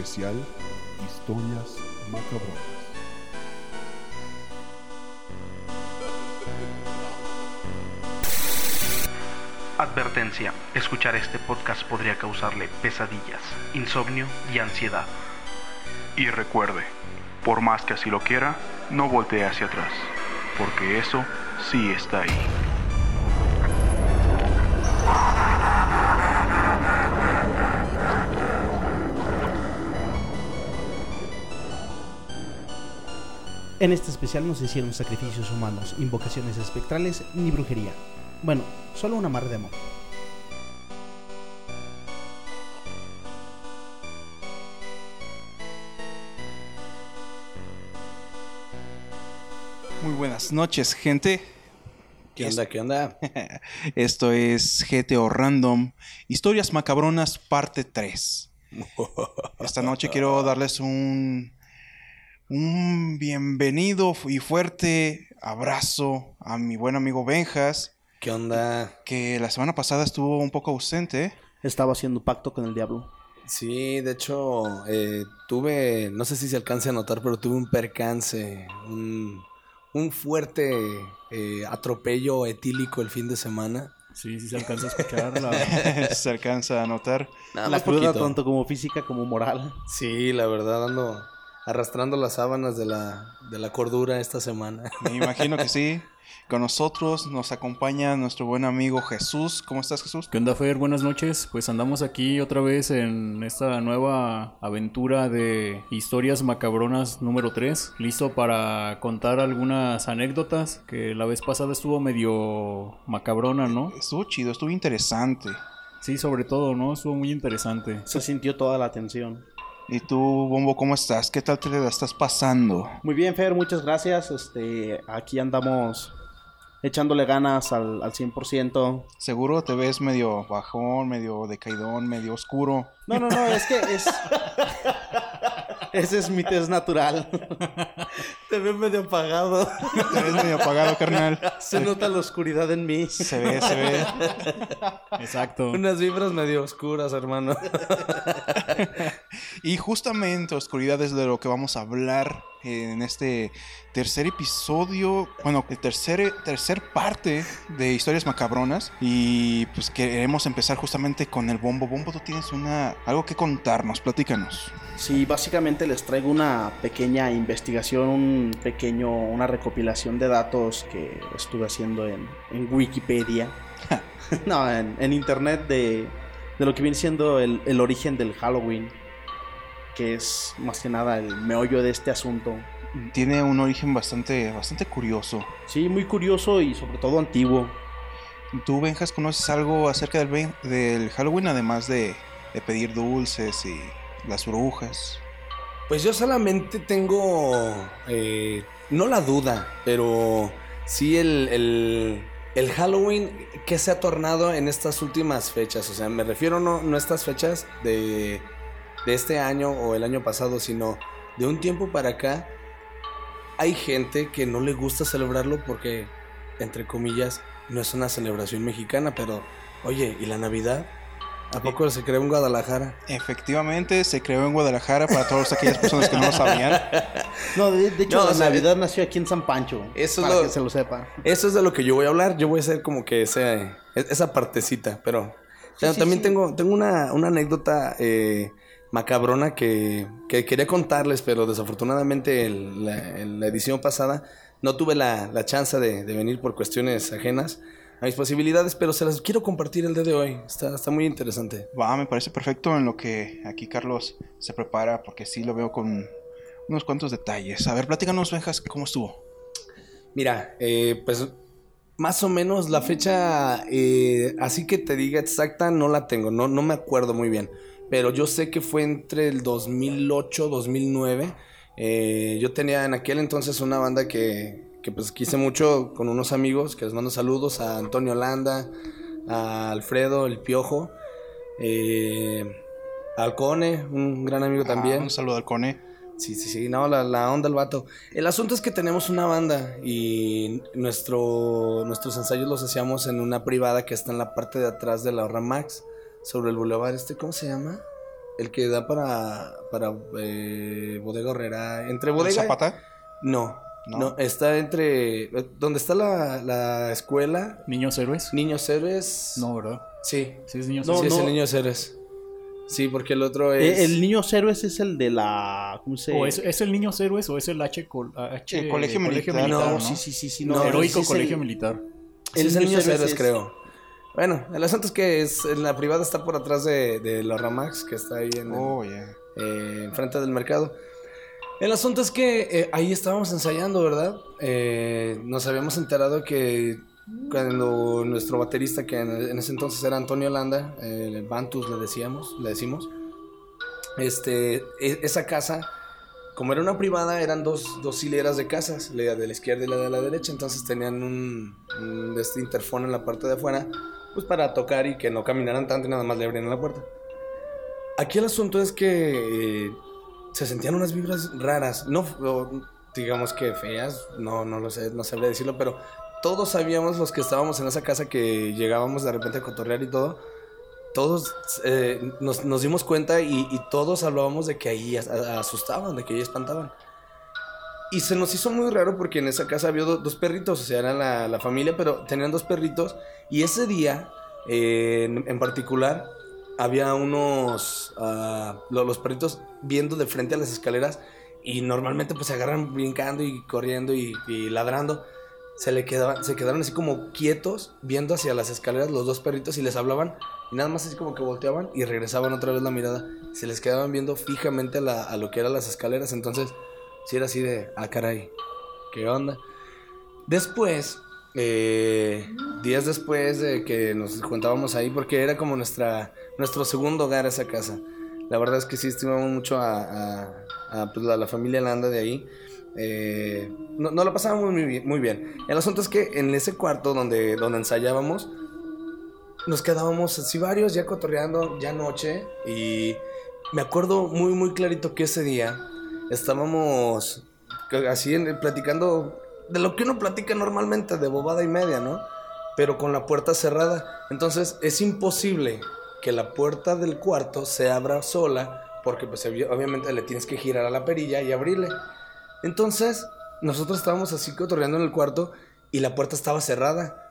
Especial Historias Macabronas. Advertencia, escuchar este podcast podría causarle pesadillas, insomnio y ansiedad. Y recuerde, por más que así lo quiera, no voltee hacia atrás, porque eso sí está ahí. En este especial no se hicieron sacrificios humanos, invocaciones espectrales ni brujería. Bueno, solo un amarre de amor. Muy buenas noches, gente. ¿Qué onda? ¿Qué onda? Esto es GTO Random, Historias Macabronas, parte 3. Esta noche quiero darles un, un bienvenido y fuerte abrazo a mi buen amigo Benjas, ¿Qué onda? que la semana pasada estuvo un poco ausente. Estaba haciendo pacto con el diablo. Sí, de hecho, eh, tuve, no sé si se alcance a notar, pero tuve un percance, un, un fuerte eh, atropello etílico el fin de semana. Sí, sí se alcanza a escuchar la... Se alcanza a notar. Nada la más cruda poquito. tanto como física como moral. Sí, la verdad, ando arrastrando las sábanas de la, de la cordura esta semana. Me imagino que sí. Con nosotros nos acompaña nuestro buen amigo Jesús. ¿Cómo estás, Jesús? ¿Qué onda, Fer? Buenas noches. Pues andamos aquí otra vez en esta nueva aventura de Historias Macabronas número 3. Listo para contar algunas anécdotas que la vez pasada estuvo medio macabrona, ¿no? Estuvo chido, estuvo interesante. Sí, sobre todo, ¿no? Estuvo muy interesante. Se sintió toda la atención. ¿Y tú, Bombo, cómo estás? ¿Qué tal te la estás pasando? Muy bien, Fer, muchas gracias. Este, aquí andamos echándole ganas al, al 100%. Seguro te ves medio bajón, medio decaidón, medio oscuro. No, no, no, es que es... Ese es mi test natural. Te veo medio apagado. Te ves medio apagado, carnal. Se nota la oscuridad en mí. Se ve, se ve. Exacto. Unas vibras medio oscuras, hermano. Y justamente oscuridad es de lo que vamos a hablar en este tercer episodio, bueno, el tercer, tercer parte de Historias Macabronas. Y pues queremos empezar justamente con el Bombo. Bombo, tú tienes una algo que contarnos, platícanos. Sí, básicamente les traigo una pequeña investigación, un pequeño, una recopilación de datos que estuve haciendo en, en Wikipedia. no, en, en internet de, de lo que viene siendo el, el origen del Halloween, que es más que nada el meollo de este asunto. Tiene un origen bastante, bastante curioso. Sí, muy curioso y sobre todo antiguo. ¿Tú, Benjas, conoces algo acerca del, del Halloween, además de, de pedir dulces y las brujas? Pues yo solamente tengo, eh, no la duda, pero sí el, el, el Halloween que se ha tornado en estas últimas fechas. O sea, me refiero no, no a estas fechas de, de este año o el año pasado, sino de un tiempo para acá. Hay gente que no le gusta celebrarlo porque, entre comillas, no es una celebración mexicana, pero, oye, ¿y la Navidad? ¿A poco se creó en Guadalajara? Efectivamente, se creó en Guadalajara para todas aquellas personas que no lo sabían. No, de, de hecho, No, la o sea, Navidad nació aquí en San Pancho. Eso es para lo- que se lo sepa. Eso es de lo que yo voy a hablar. Yo voy a hacer como que ese, esa partecita. Pero sí, también sí. tengo, tengo una, una anécdota eh, macabrona que, que quería contarles, pero desafortunadamente la, en la edición pasada no tuve la, la chance de, de venir por cuestiones ajenas a mis posibilidades, pero se las quiero compartir el día de hoy. Está, está muy interesante. Va, me parece perfecto en lo que aquí Carlos se prepara, porque sí lo veo con unos cuantos detalles. A ver, platícanos, Benjas, cómo estuvo. Mira, eh, pues más o menos la fecha, eh, así que te diga exacta, no la tengo, no, no me acuerdo muy bien. Pero yo sé que fue entre el 2008, 2009. Eh, yo tenía en aquel entonces una banda que, que pues quise mucho con unos amigos, que les mando saludos a Antonio Landa, a Alfredo, el Piojo, eh, a Alcone, un gran amigo también. Ah, un saludo al Cone. Sí, sí, sí, no, la, la onda el vato. El asunto es que tenemos una banda y nuestro, nuestros ensayos los hacíamos en una privada que está en la parte de atrás de la Horra Max. Sobre el bulevar este, ¿cómo se llama? El que da para, para eh, Bodega Horrera. Entre Bodega... ¿Zapata? No, No. no, está entre... Donde está la, la escuela, ¿Niños héroes? Niños Héroes. No, ¿verdad? Sí, Sí, es niños No, sí héroes. es no. el Niños Héroes. Sí, porque el otro es... Eh, El niño héroes es el de la. ¿Cómo se ¿O es, es el niños héroes o es el H, col- H El colegio militar. No, ¿no? Sí, sí, sí, sí. No, No, Heroico es colegio el- militar. Sí, es el Niños Niños Héroes Héroes, es- creo. Bueno, el asunto es que es, en la privada está por atrás de, de la Ramax, que está ahí en el- Oh, eh, enfrente del mercado. El asunto es que eh, ahí estábamos ensayando, ¿verdad? Eh, nos habíamos enterado que cuando nuestro baterista, que en, en ese entonces era Antonio Landa, eh, Bantus le decíamos, le decimos, este, e- esa casa, como era una privada, eran dos, dos hileras de casas, la de la izquierda y la de la derecha, entonces tenían un, un este interfono en la parte de afuera, pues para tocar y que no caminaran tanto y nada más le abrían la puerta. Aquí el asunto es que eh, se sentían unas vibras raras, no digamos que feas, no, no lo sé, no sabría decirlo, pero todos sabíamos los que estábamos en esa casa que llegábamos de repente a cotorrear y todo, todos eh, nos, dimos cuenta y, y todos hablábamos de que ahí asustaban, de que ahí espantaban. Y se nos hizo muy raro porque en esa casa había do- dos perritos, o sea, era la, la familia, pero tenían dos perritos. Y ese día, en, particular, había unos, ah, lo- los perritos viendo de frente a las escaleras y normalmente pues se agarran brincando y corriendo y, ladrando. Se, le quedaban, se quedaron así como quietos viendo hacia las escaleras los dos perritos y les hablaban y nada más así como que volteaban y regresaban otra vez la mirada. Se les quedaban viendo fijamente a, a lo que eran las escaleras. Entonces, era así de, ah, caray, ¿qué onda? Después, eh, días después de que nos juntábamos ahí, porque era como nuestra, nuestro segundo hogar esa casa. La verdad es que sí estimamos mucho a, pues, la, familia Landa de ahí. Eh, no, lo pasábamos muy bien, muy bien. El asunto es que en ese cuarto donde, donde ensayábamos, nos quedábamos así varios ya cotorreando, ya noche. Y me acuerdo muy, muy clarito que ese día estábamos así platicando de lo que uno platica normalmente, de bobada y media, ¿no? Pero con la puerta cerrada. Entonces es imposible que la puerta del cuarto se abra sola, porque pues obvi- obviamente le tienes que girar a la perilla y abrirle. Entonces nosotros estábamos así cotorreando en el cuarto y la puerta estaba cerrada.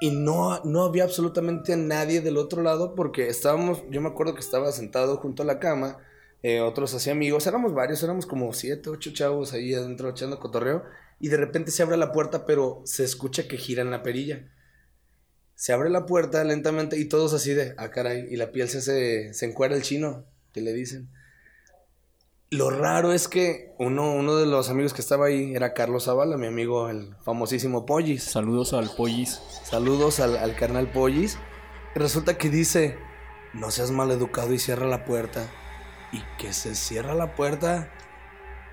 Y no, no había absolutamente nadie del otro lado porque estábamos, yo me acuerdo que estaba sentado junto a la cama, eh, otros así amigos, éramos varios, éramos como siete, ocho chavos ahí adentro echando cotorreo y de repente se abre la puerta pero se escucha que gira en la perilla. Se abre la puerta lentamente y todos así de, ah caray, y la piel se hace, se encuera el chino, que le dicen. Lo raro es que uno, uno de los amigos que estaba ahí era Carlos Zavala, mi amigo, el famosísimo Pollis. Saludos al Pollis. Saludos al, al carnal Pollis. Resulta que dice, no seas maleducado y cierra la puerta. Y que se cierra la puerta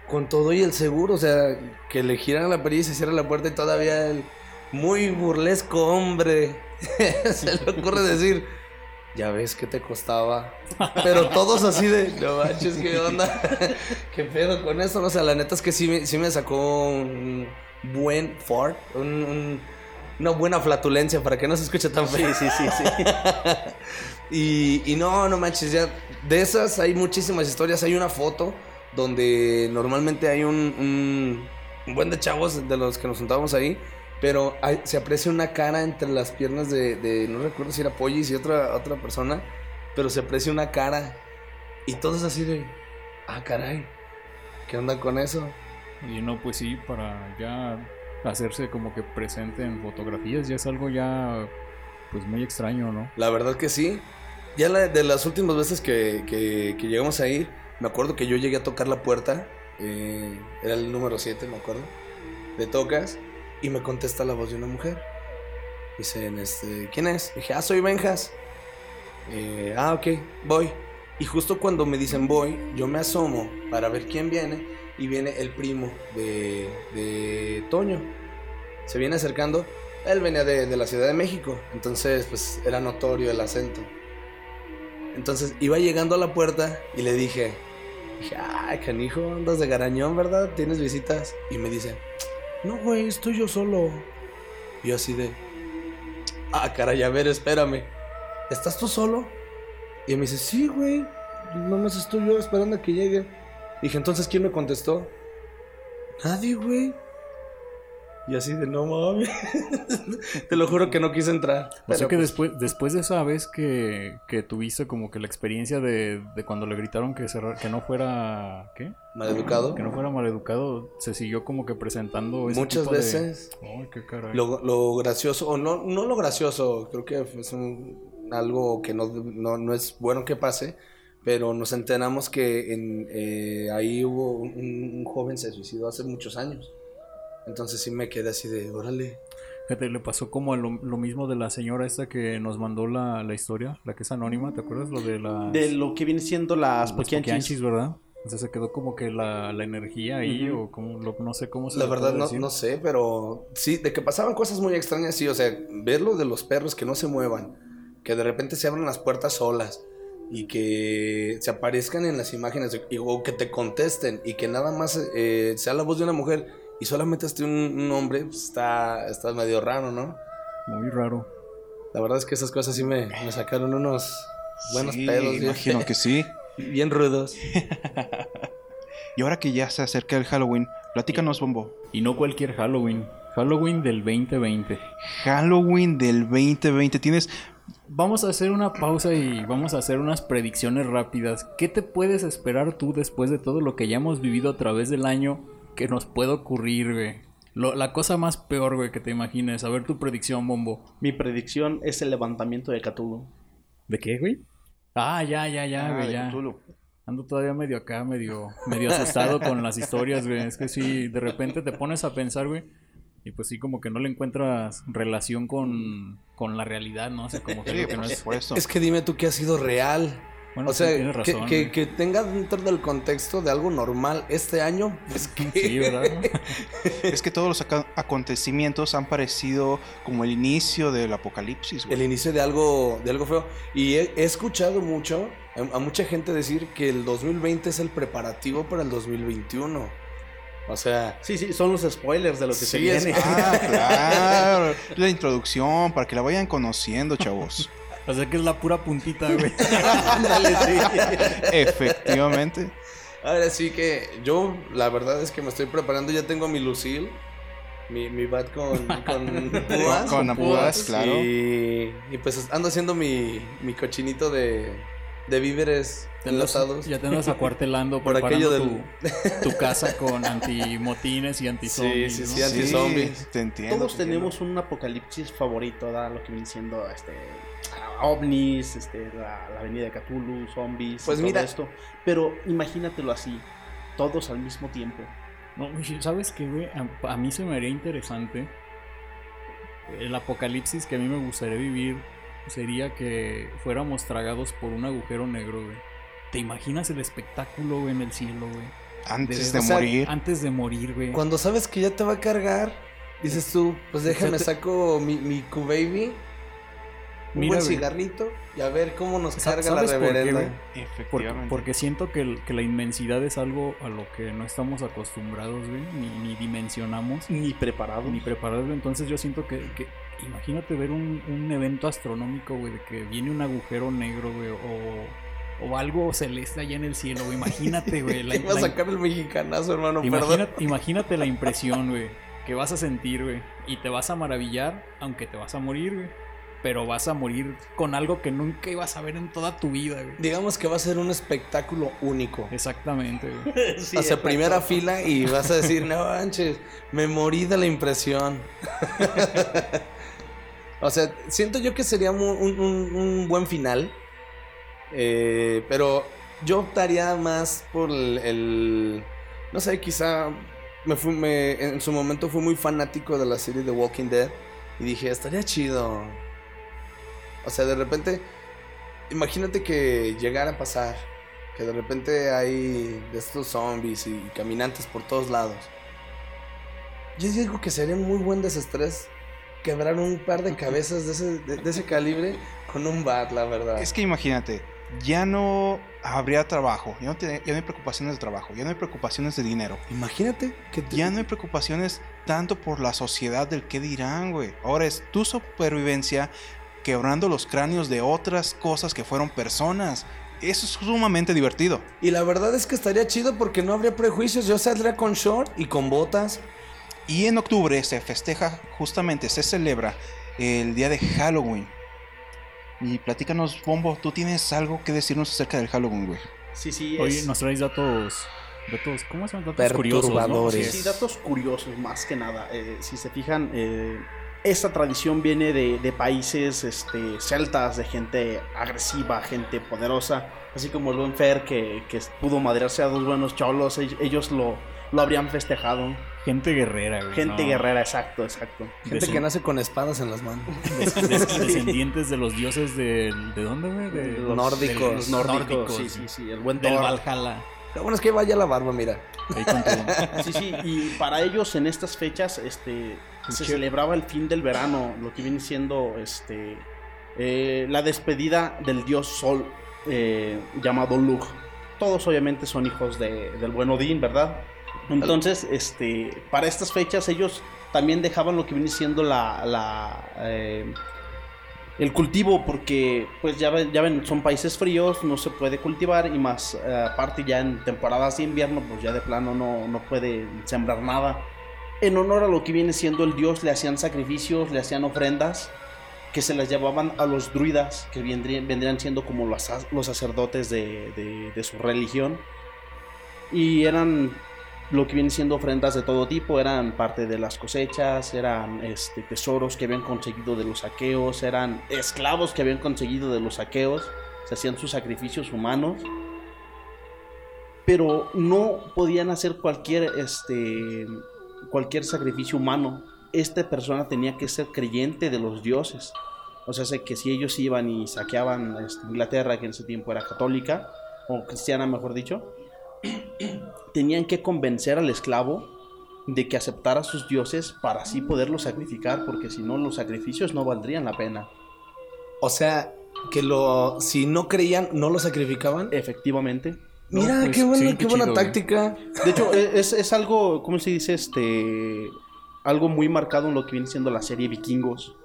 con todo y el seguro. O sea, que le giran la perilla y se cierra la puerta y todavía el muy burlesco hombre se le ocurre decir, ya ves que te costaba. Pero todos así de, no manches, ¿qué onda? ¿Qué pedo con eso? O sea, la neta es que sí, me- sí me sacó un buen fart, un- un- una buena flatulencia para que no se escuche tan feo. Sí, sí, sí, sí. Y, y no, no manches, ya de esas hay muchísimas historias. Hay una foto donde normalmente hay un, un, un buen de chavos de los que nos juntábamos ahí, pero hay- se aprecia una cara entre las piernas de, de- no recuerdo si era Pollis y otra, otra persona, pero se aprecia una cara y todos así de, ah, caray, ¿qué onda con eso? Y no, pues sí, para ya hacerse como que presente en fotografías ya es algo ya pues muy extraño, ¿no? La verdad que sí. Ya la- de las últimas veces que, que- llegamos a ir, me acuerdo que yo llegué a tocar la puerta. eh, era el número 7, me acuerdo. De tocas. Y me contesta la voz de una mujer. Dicen, este, ¿quién es? Dije, ah, soy Benjas. Eh, ah, ok, voy. Y justo cuando me dicen voy, yo me asomo para ver quién viene. Y viene el primo de, de Toño. Se viene acercando. Él venía de, de la Ciudad de México. Entonces, pues era notorio el acento. Entonces iba llegando a la puerta y le dije, dije, ay, canijo, andas de garañón, ¿verdad? ¿Tienes visitas? Y me dice, no, güey, estoy yo solo. Y yo así de, ah, caray, a ver, espérame. ¿Estás tú solo? Y me dice, sí, güey. Nomás estoy yo esperando a que llegue. Dije, entonces, ¿quién me contestó? Nadie, güey. Y así de no mames. Te lo juro que no quise entrar. O sea que pues, después, después de esa vez que, que tuviste como que la experiencia de, de cuando le gritaron que, cerra- que no fuera... ¿Qué? maleducado. Que no fuera maleducado, se siguió como que presentando ese Muchas tipo de- veces. Ay, qué caray. Lo, lo gracioso, o no, no lo gracioso, creo que es un- algo que no, no, no es bueno que pase, pero nos enteramos que en, eh, ahí hubo un, un joven se suicidó hace muchos años. Entonces sí me quedé así de, órale. Fíjate, le pasó como lo, lo mismo de la señora esta que nos mandó la, la historia, la que es anónima, ¿te acuerdas? Lo de las... De lo que viene siendo las las poquianchis. poquianchis, ¿verdad? O sea, se quedó como que la, la energía ahí, o como, lo- no sé cómo se La verdad no, no sé, pero sí, de que pasaban cosas muy extrañas, sí, o sea, ver lo de los perros que no se muevan, que de repente se abran las puertas solas y que se aparezcan en las imágenes y- o que te contesten y que nada más eh, sea la voz de una mujer y solamente esté un, un hombre, pues, está, está medio raro, ¿no? Muy raro. La verdad es que esas cosas sí me, me sacaron unos buenos Sí, pedos, bien- imagino que sí. bien rudos. Y ahora que ya se acerca el Halloween, platícanos, Bombo. Y no cualquier Halloween. Halloween del 2020. Halloween del 2020. Tienes Vamos a hacer una pausa y vamos a hacer unas predicciones rápidas. ¿Qué te puedes esperar tú después de todo lo que ya hemos vivido a través del año que nos puede ocurrir, güey? Lo- la cosa más peor, güey, que te imagines. A ver tu predicción, Bombo. Mi predicción es el levantamiento de Cthulhu. ¿De qué, güey? Ah, ya, ya, ya, Ah, güey, de ya. Cthulhu. Ando todavía medio acá, medio, medio asustado con las historias, güey. Es que sí, de repente te pones a pensar, güey. Y pues sí, como que no le encuentras relación con, con la realidad, ¿no? O sea, como que, Sí, lo que por no es... supuesto. Es que dime tú qué ha sido real. Bueno, o sea, razón, que, güey. que tenga dentro del contexto de algo normal este año, pues que... Sí, ¿verdad? Es que todos los acontecimientos han parecido como el inicio del apocalipsis, güey. el inicio de algo, de algo feo. Y he, he escuchado mucho, a, a mucha gente decir que el 2020 es el preparativo para el 2021. O sea, Sí, sí, son los spoilers de lo que se Sí, es- viene. Ah, claro. La introducción, para que la vayan conociendo, chavos. O sea que es la pura puntita, güey. Ándale, sí. Efectivamente. ahora sí que yo, la verdad es que me estoy preparando, ya tengo mi Lucille, mi, mi bat con, con púas. Con púas, claro. Y, y pues ando haciendo mi, mi cochinito de, de víveres enlatados. ya te andas acuartelando Por aquello tu, tu casa con antimotines y antizombies, Sí, sí, ¿no? sí, anti-zombies. Sí, te entiendo. Todos te entiendo. tenemos un apocalipsis favorito, ¿verdad? Lo que viene siendo este, ovnis, este, la, la avenida de Cthulhu, zombies, y Pues todo esto. Pero imagínatelo así, todos al mismo tiempo. No, ¿sabes qué, güey? A, a mí se me haría interesante. El apocalipsis que a mí me gustaría vivir sería que fuéramos tragados por un agujero negro, güey. ¿Te imaginas el espectáculo, güey, en el cielo, güey? Antes De- de o sea, morir. Antes de morir, güey. Cuando sabes que ya te va a cargar, dices tú, pues déjame te- saco mi, mi Q-Baby, un buen cigarrito y a ver cómo nos carga la ¿sabes por qué, reverenda. Porque, Efectivamente. porque siento que, el- que la inmensidad es algo a lo que no estamos acostumbrados, güey, ni, ni dimensionamos, Ni preparado. ni preparados. güey. Entonces yo siento que, que- imagínate ver un, un evento astronómico, güey, de que viene un agujero negro, güey, o, o algo celeste allá en el cielo, güey. Imagínate, güey. la- iba a sacar el mexicanazo, hermano, perdón. imagínate, imagínate la impresión, güey, que vas a sentir, güey. Y te vas a maravillar, aunque te vas a morir, güey. Pero vas a morir con algo que nunca ibas a ver en toda tu vida, güey. Digamos que va a ser un espectáculo único. Exactamente, güey. Sí, exacto. primera fila y vas a decir, no manches, me morí de la impresión. o sea, siento yo que sería un, un- buen final. Eh, pero yo optaría más por el, no sé, quizá me fui, me- en su momento fui muy fanático de la serie de Walking Dead y dije, estaría chido. O sea, de repente, imagínate que llegara a pasar que de repente hay de estos zombies y caminantes por todos lados. Yo digo que sería un muy buen desestrés quebrar un par de cabezas de ese, de, de ese calibre con un bat, la verdad. Es que imagínate, ya no habría trabajo, ya no, tiene- ya no hay preocupaciones de trabajo, ya no hay preocupaciones de dinero, Imagínate que te- ya no hay preocupaciones tanto por la sociedad del qué dirán, güey. Ahora es tu supervivencia quebrando los cráneos de otras cosas que fueron personas. Eso es sumamente divertido. Y la verdad es que estaría chido porque no habría prejuicios. Yo saldría con short y con botas. Y en octubre se festeja, justamente se celebra el día de Halloween. Y platícanos, Bombo, ¿tú tienes algo que decirnos acerca del Halloween, güey? Sí, sí. Oye, es- nos traes datos. Datos, ¿cómo se llaman? Datos curiosos. Sí, datos curiosos más que nada. Eh, si se fijan, eh, esta tradición viene de, de países este, celtas, de gente agresiva, gente poderosa. Así como el buen Fer que, que pudo madrearse a dos buenos cholos, ell- ellos lo, lo habrían festejado. Gente guerrera, güey. Gente no. guerrera, exacto, exacto. Gente que nace con espadas en las manos. des- des- descendientes de los dioses del. ¿De dónde, güey? De Los nórdicos. Los nórdicos, nórdicos, sí, sí, sí. El buen Del Thor. Valhalla. Lo bueno es que vaya la barba, mira. Ahí Sí, sí, y para ellos en estas fechas este, se celebraba el fin del verano, lo que viene siendo este, eh, la despedida del dios Sol eh, llamado Lug. Todos obviamente son hijos de- del buen Odín, ¿verdad? Entonces, este, para estas fechas ellos también dejaban lo que viene siendo la, la, eh, el cultivo porque pues ya ya ven, son países fríos, no se puede cultivar y más eh, aparte ya en temporadas de invierno pues ya de plano no, no puede sembrar nada. En honor a lo que viene siendo el dios le hacían sacrificios, le hacían ofrendas que se las llevaban a los druidas que vendrían, vendrían siendo como los, los sacerdotes de, de- de su religión y eran lo que viene siendo ofrendas de todo tipo, eran parte de las cosechas, eran este, tesoros que habían conseguido de los saqueos, eran esclavos que habían conseguido de los saqueos, se hacían sus sacrificios humanos, pero no podían hacer cualquier, este, cualquier sacrificio humano. Esta persona tenía que ser creyente de los dioses. O sea, que si ellos iban y saqueaban este, Inglaterra, que en ese tiempo era católica, o cristiana mejor dicho, tenían que convencer al esclavo de que aceptara a sus dioses para así poderlos sacrificar, porque si no los sacrificios no valdrían la pena. O sea, que lo si no creían, no lo sacrificaban. Efectivamente. Mira, pues, qué, buena, sí, qué buena chido, táctica. De hecho, e- es, es algo, ¿cómo se dice? Este, algo muy marcado en lo que viene siendo la serie Vikingos.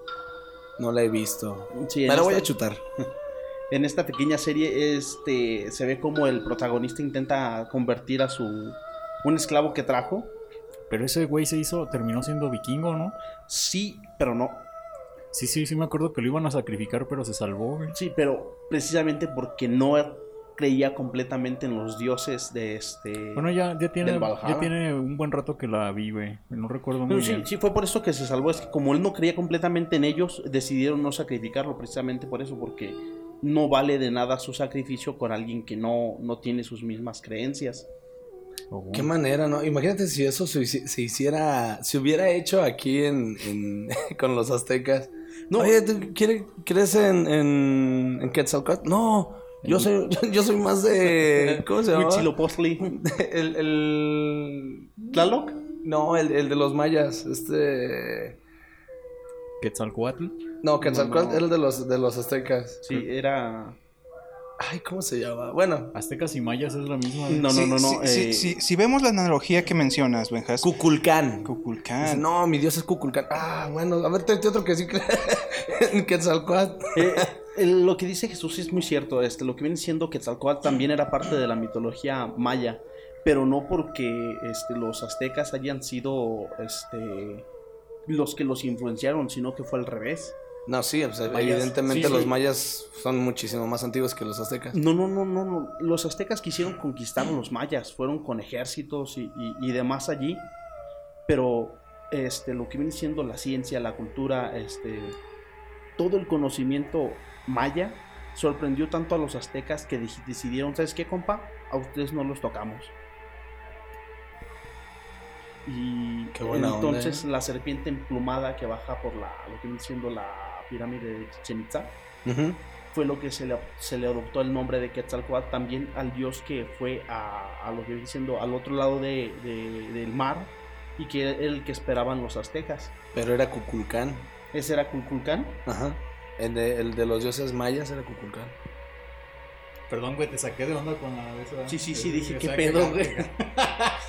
No la he visto. Sí, Me la voy a chutar. En esta pequeña serie este se ve como el protagonista intenta convertir a su un esclavo que trajo Pero ese güey se hizo, terminó siendo vikingo, ¿no? sí pero no Sí, sí, sí me acuerdo que lo iban a sacrificar, pero se salvó, güey. sí pero precisamente porque no creía completamente en los dioses de este Bueno, ya, ya tiene, ya tiene un buen rato que la vi, güey. No recuerdo muy sí, bien. sí, fue por eso que se salvó. Es que como él no creía completamente en ellos, decidieron no sacrificarlo precisamente por eso, porque no vale de nada su sacrificio con alguien que no, no tiene sus mismas creencias. Oh. Qué manera, ¿no? Imagínate si eso se, se hiciera, se hubiera hecho aquí en, en- con los aztecas. No. Oye, ¿tú quiere- crees en, en, en Quetzalcóatl? No, yo soy, yo soy más de, ¿cómo se llama? Huitzilopochtli. El, el, ¿Tlaloc? no, el, el de los mayas, este, Quetzalcoatl. no, Quetzalcóatl No. era el de los, de los aztecas. Sí, era... Ay, ¿cómo se llama? Bueno, Aztecas y mayas es la misma. güey. No, no, Sí, no, no. sí, eh, sí, sí, si vemos la analogía que mencionas, Benjas. Kukulcán. Kukulcán. No, mi dios es Kukulcán. Ah, bueno, a ver, tráete otro que sí Quetzalcóatl. Eh, el- lo que dice Jesús es muy cierto. Este, lo que viene siendo Quetzalcóatl también era parte de la mitología maya, pero no porque este, los aztecas hayan sido este, los que los influenciaron, sino que fue al revés. No, sí, o sea, Mayas. evidentemente Sí, los mayas son muchísimo más antiguos que los aztecas. No, no, no, no, no. Los aztecas quisieron conquistar a los mayas, fueron con ejércitos y, y- y demás allí, pero este, lo que viene siendo la ciencia, la cultura, este, todo el conocimiento maya sorprendió tanto a los aztecas que decidieron, ¿sabes qué, compa? A ustedes no los tocamos. Y onda, entonces ¿eh? la serpiente emplumada que baja por la, lo que viene siendo la pirámide de Chichen Itza, fue lo que se le, se le adoptó el nombre de Quetzalcóatl también al dios que fue a, a lo que viene siendo al otro lado de- de- del mar y que era el que esperaban los aztecas. Pero era Kukulcán. Ese era Kulkulcán. Ajá. El de, el de los dioses mayas era Kukulcán. Perdón, güey, te saqué de onda con la esa. Sí, sí, sí, dije, ¿qué pedo, güey?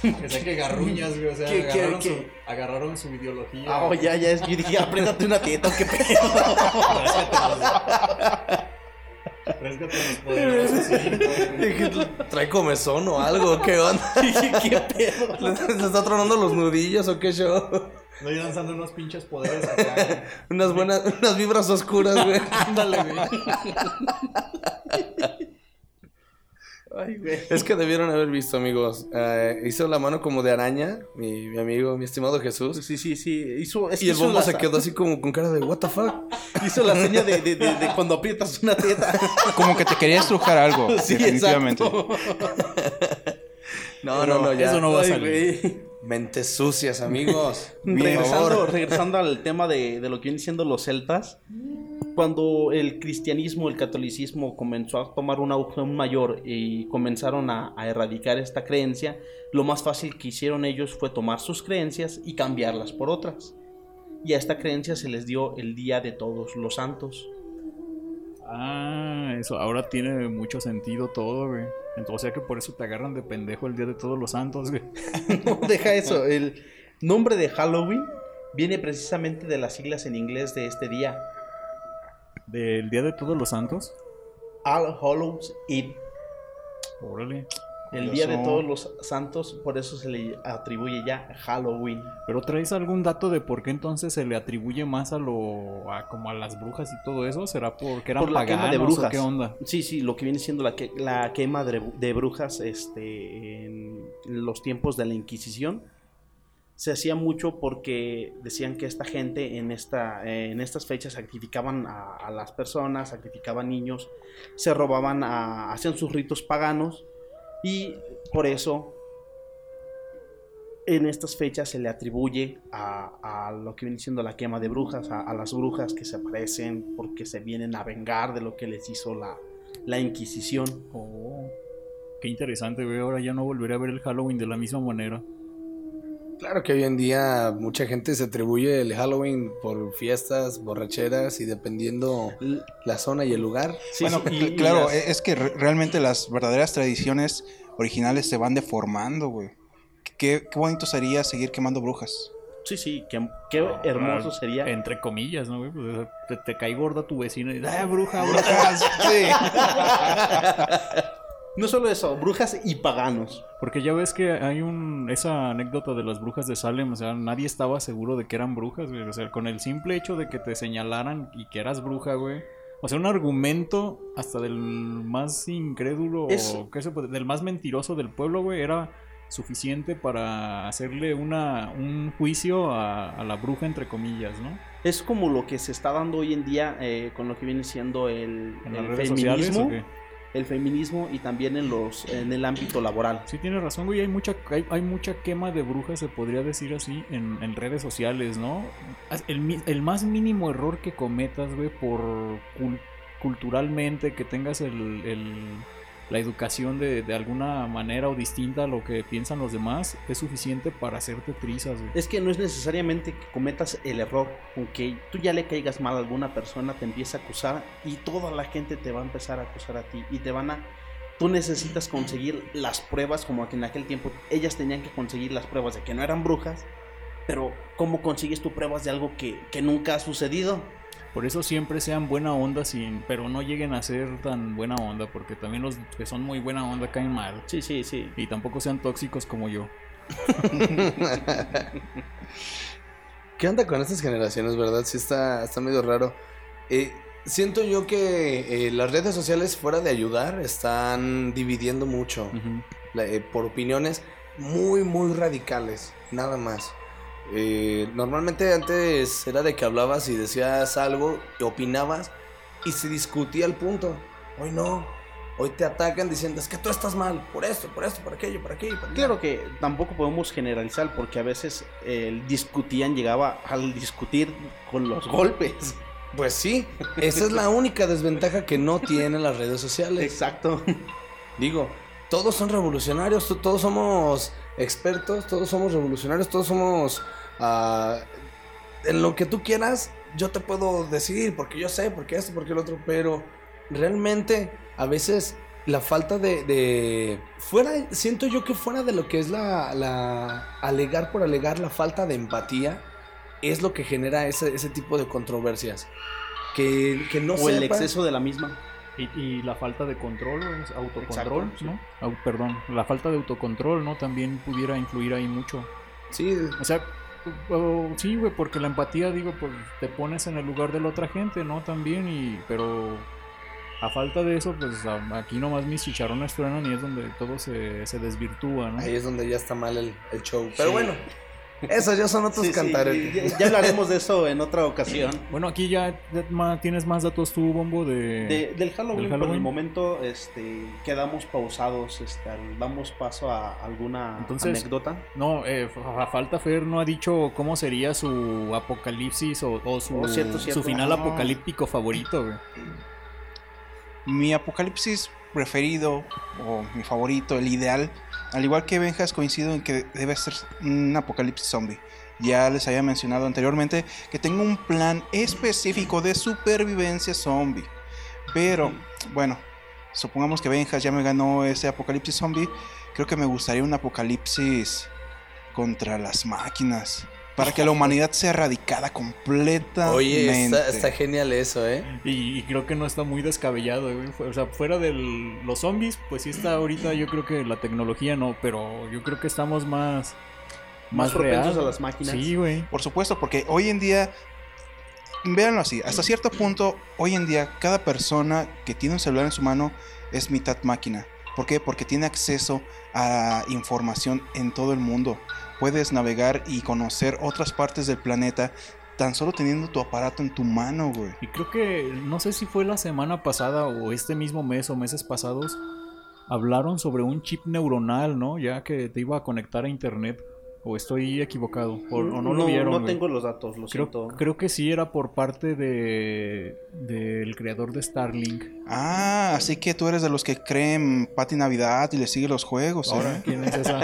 Que saque garruñas, güey. O sea, ¿Qué- agarraron, qué? Su, agarraron su ideología. Ah, oh, ya, ya. Yo dije, apriétate una teta, qué pedo. Réscate los ¿Trae comezón o algo? ¿Qué onda? Dije, qué pedo. ¿Se está tronando los nudillos o qué show? Estoy lanzando unos pinches poderes acá. Unas buenas, unas vibras oscuras, güey. Ándale, güey. Ay, güey. Es que debieron haber visto, amigos. Eh, hizo la mano como de araña, mi, mi amigo, mi estimado Jesús. Sí, sí, sí. Hizo, es que Y el hizo bombo la- se quedó así como con cara de, ¿What the fuck? Hizo la seña de, de, de, de cuando aprietas una teta. Como que te quería estrujar algo, Sí, definitivamente. exacto. No, no, no, ya. Eso no va a Ay, salir. güey. Mentes sucias, amigos. Regresando, regresando al tema de, de lo que vienen siendo los celtas, cuando el cristianismo, el catolicismo comenzó a tomar un auge mayor y comenzaron a, a erradicar esta creencia, lo más fácil que hicieron ellos fue tomar sus creencias y cambiarlas por otras. Y a esta creencia se les dio el Día de Todos los Santos. Ah, eso ahora tiene mucho sentido todo, güey. Entonces, o sea que por eso te agarran de pendejo el día de todos los santos, güey. No, deja eso. El nombre de Halloween viene precisamente de las siglas en inglés de este día. ¿Del día de todos los santos? All Hallows Eve. Órale. El. Día de Todos los Santos, por eso se le atribuye ya Halloween. Pero traes algún dato de por qué entonces se le atribuye más a lo a como a las brujas y todo eso? ¿Será porque eran Por la quema de o brujas. qué onda? Sí, sí, lo que viene siendo la, que- la quema de, de brujas este, en los tiempos de la Inquisición. Se hacía mucho porque decían que esta gente en, esta, eh, en estas fechas sacrificaban a, las personas, sacrificaban niños, se robaban, a, hacían sus ritos paganos y por eso en estas fechas se le atribuye a, a lo que viene siendo la quema de brujas, a, a las brujas que se aparecen porque se vienen a vengar de lo que les hizo la, la Inquisición. Oh, qué interesante, güey. Ahora ya no volveré a ver el Halloween de la misma manera. Claro que hoy en día mucha gente se atribuye el Halloween por fiestas, borracheras y dependiendo la zona y el lugar. sí, bueno, sí, y- y claro, las- e- es que re- realmente las verdaderas tradiciones originales se van deformando, güey. Qué, qué bonito sería seguir quemando brujas. sí, sí, qué, qué hermoso sería. Entre comillas, ¿no, güey? Pues, te, te cae gorda tu vecino y ¡ah, bruja, bruja! Brujas, sí. No solo eso, brujas y paganos. Porque ya ves que hay un esa anécdota de las brujas de Salem, o sea, nadie estaba seguro de que eran brujas, güey. O sea, con el simple hecho de que te señalaran y que eras bruja, güey. O sea, un argumento hasta del más incrédulo Es- o qué se puede- del más mentiroso del pueblo, güey, era suficiente para hacerle una, un juicio a, a la bruja, entre comillas, ¿no? Es como lo que se está dando hoy en día eh, con lo que viene siendo el, En las el redes sociales, feminismo. ¿o qué? El feminismo y también en los en el ámbito laboral. Sí, tienes razón, güey. Hay mucha, hay, hay mucha quema de brujas, se podría decir así, en, en redes sociales, ¿no? El, el más mínimo error que cometas, güey, por cul- culturalmente, que tengas el- la educación de, de alguna manera o distinta a lo que piensan los demás, es suficiente para hacerte trizas, güey. Es que no es necesariamente que cometas el error, aunque tú ya le caigas mal a alguna persona, te empieza a acusar y toda la gente te va a empezar a acusar a ti y te van a... Tú necesitas conseguir las pruebas, como que en aquel tiempo ellas tenían que conseguir las pruebas de que no eran brujas, pero ¿cómo consigues tú pruebas de algo que, que nunca ha sucedido? Por eso siempre sean buena onda, sin, pero no lleguen a ser tan buena onda, porque también los que son muy buena onda caen mal. Sí, sí, sí. Y tampoco sean tóxicos como yo. ¿Qué onda con estas generaciones, verdad? Sí está, está medio raro. Eh, siento yo que eh, las redes sociales, fuera de ayudar, están dividiendo mucho la- eh, por opiniones muy, muy radicales, nada más. Eh, normalmente antes era de que hablabas y decías algo, y opinabas y se discutía el punto. Hoy no. Hoy te atacan diciendo, es que tú estás mal, por esto, por esto, por aquello, por aquello, por aquello". Claro que tampoco podemos generalizar porque a veces el discutían llegaba al discutir con los golpes. Pues sí, esa es la única desventaja que no tienen las redes sociales. Exacto. Digo, todos son revolucionarios, to- todos somos expertos, todos somos revolucionarios, todos somos... ah, en lo que tú quieras, yo te puedo decir, porque yo sé, porque esto, porque el otro, pero realmente a veces la falta de, de- fuera, siento yo que fuera de lo que es la, la alegar por alegar, la falta de empatía es lo que genera ese, ese tipo de controversias. Que, que no o el exceso de la misma. Y, y la falta de control, es autocontrol, Exacto, sí. ¿no? Perdón, la falta de autocontrol, ¿no? También pudiera influir ahí mucho. Sí, O sea, sí, güey, porque la empatía, digo, pues te pones en el lugar de la otra gente, ¿no? También, y pero a falta de eso, pues aquí nomás mis chicharrones truenan y es donde todo se, se desvirtúa, ¿no? ahí es donde ya está mal el, el show. Pero Sí. bueno, esos ya son otros Sí, sí, cantares. ya, ya hablaremos de eso en otra ocasión. Bueno, aquí ya, tienes más datos tú, Bombo, de... De- del Halloween, ¿Del por el momento este, quedamos pausados. Este, damos paso a alguna Entonces- anécdota. No, eh, fa- falta Fer no ha dicho cómo sería su apocalipsis o, o su, Oh, cierto, cierto. su final Ah. apocalíptico favorito, güey. Mi apocalipsis preferido, o mi favorito, el ideal, al igual que Benjas, coincido en que debe ser un apocalipsis zombie. Ya les había mencionado anteriormente que tengo un plan específico de supervivencia zombie. Pero, bueno, supongamos que Benjas ya me ganó ese apocalipsis zombie. Creo que me gustaría un apocalipsis contra las máquinas. Para que la humanidad sea erradicada completamente. Oye, está, está genial eso, ¿eh? Y, y creo que no está muy descabellado. Fu- O sea, fuera de los zombies, pues sí está ahorita, yo creo que la tecnología no, pero yo creo que estamos más... Más real. propensos a las máquinas. Sí, güey. Por supuesto, porque hoy en día, véanlo así, hasta cierto punto, hoy en día cada persona que tiene un celular en su mano es mitad máquina. ¿Por qué? Porque tiene acceso a información en todo el mundo. Puedes navegar y conocer otras partes del planeta tan solo teniendo tu aparato en tu mano, güey. Y creo que, no sé si fue la semana pasada o este mismo mes o meses pasados, hablaron sobre un chip neuronal, ¿no? Ya que te iba a conectar a internet. O estoy equivocado. O, o no, lo vieron. No tengo los datos, lo Creo, siento. creo que sí era por parte de del creador de Starlink. Ah, así que tú eres de los que creen Pati Navidad y le sigue los juegos, Ahora, ¿eh? ¿quién es esa?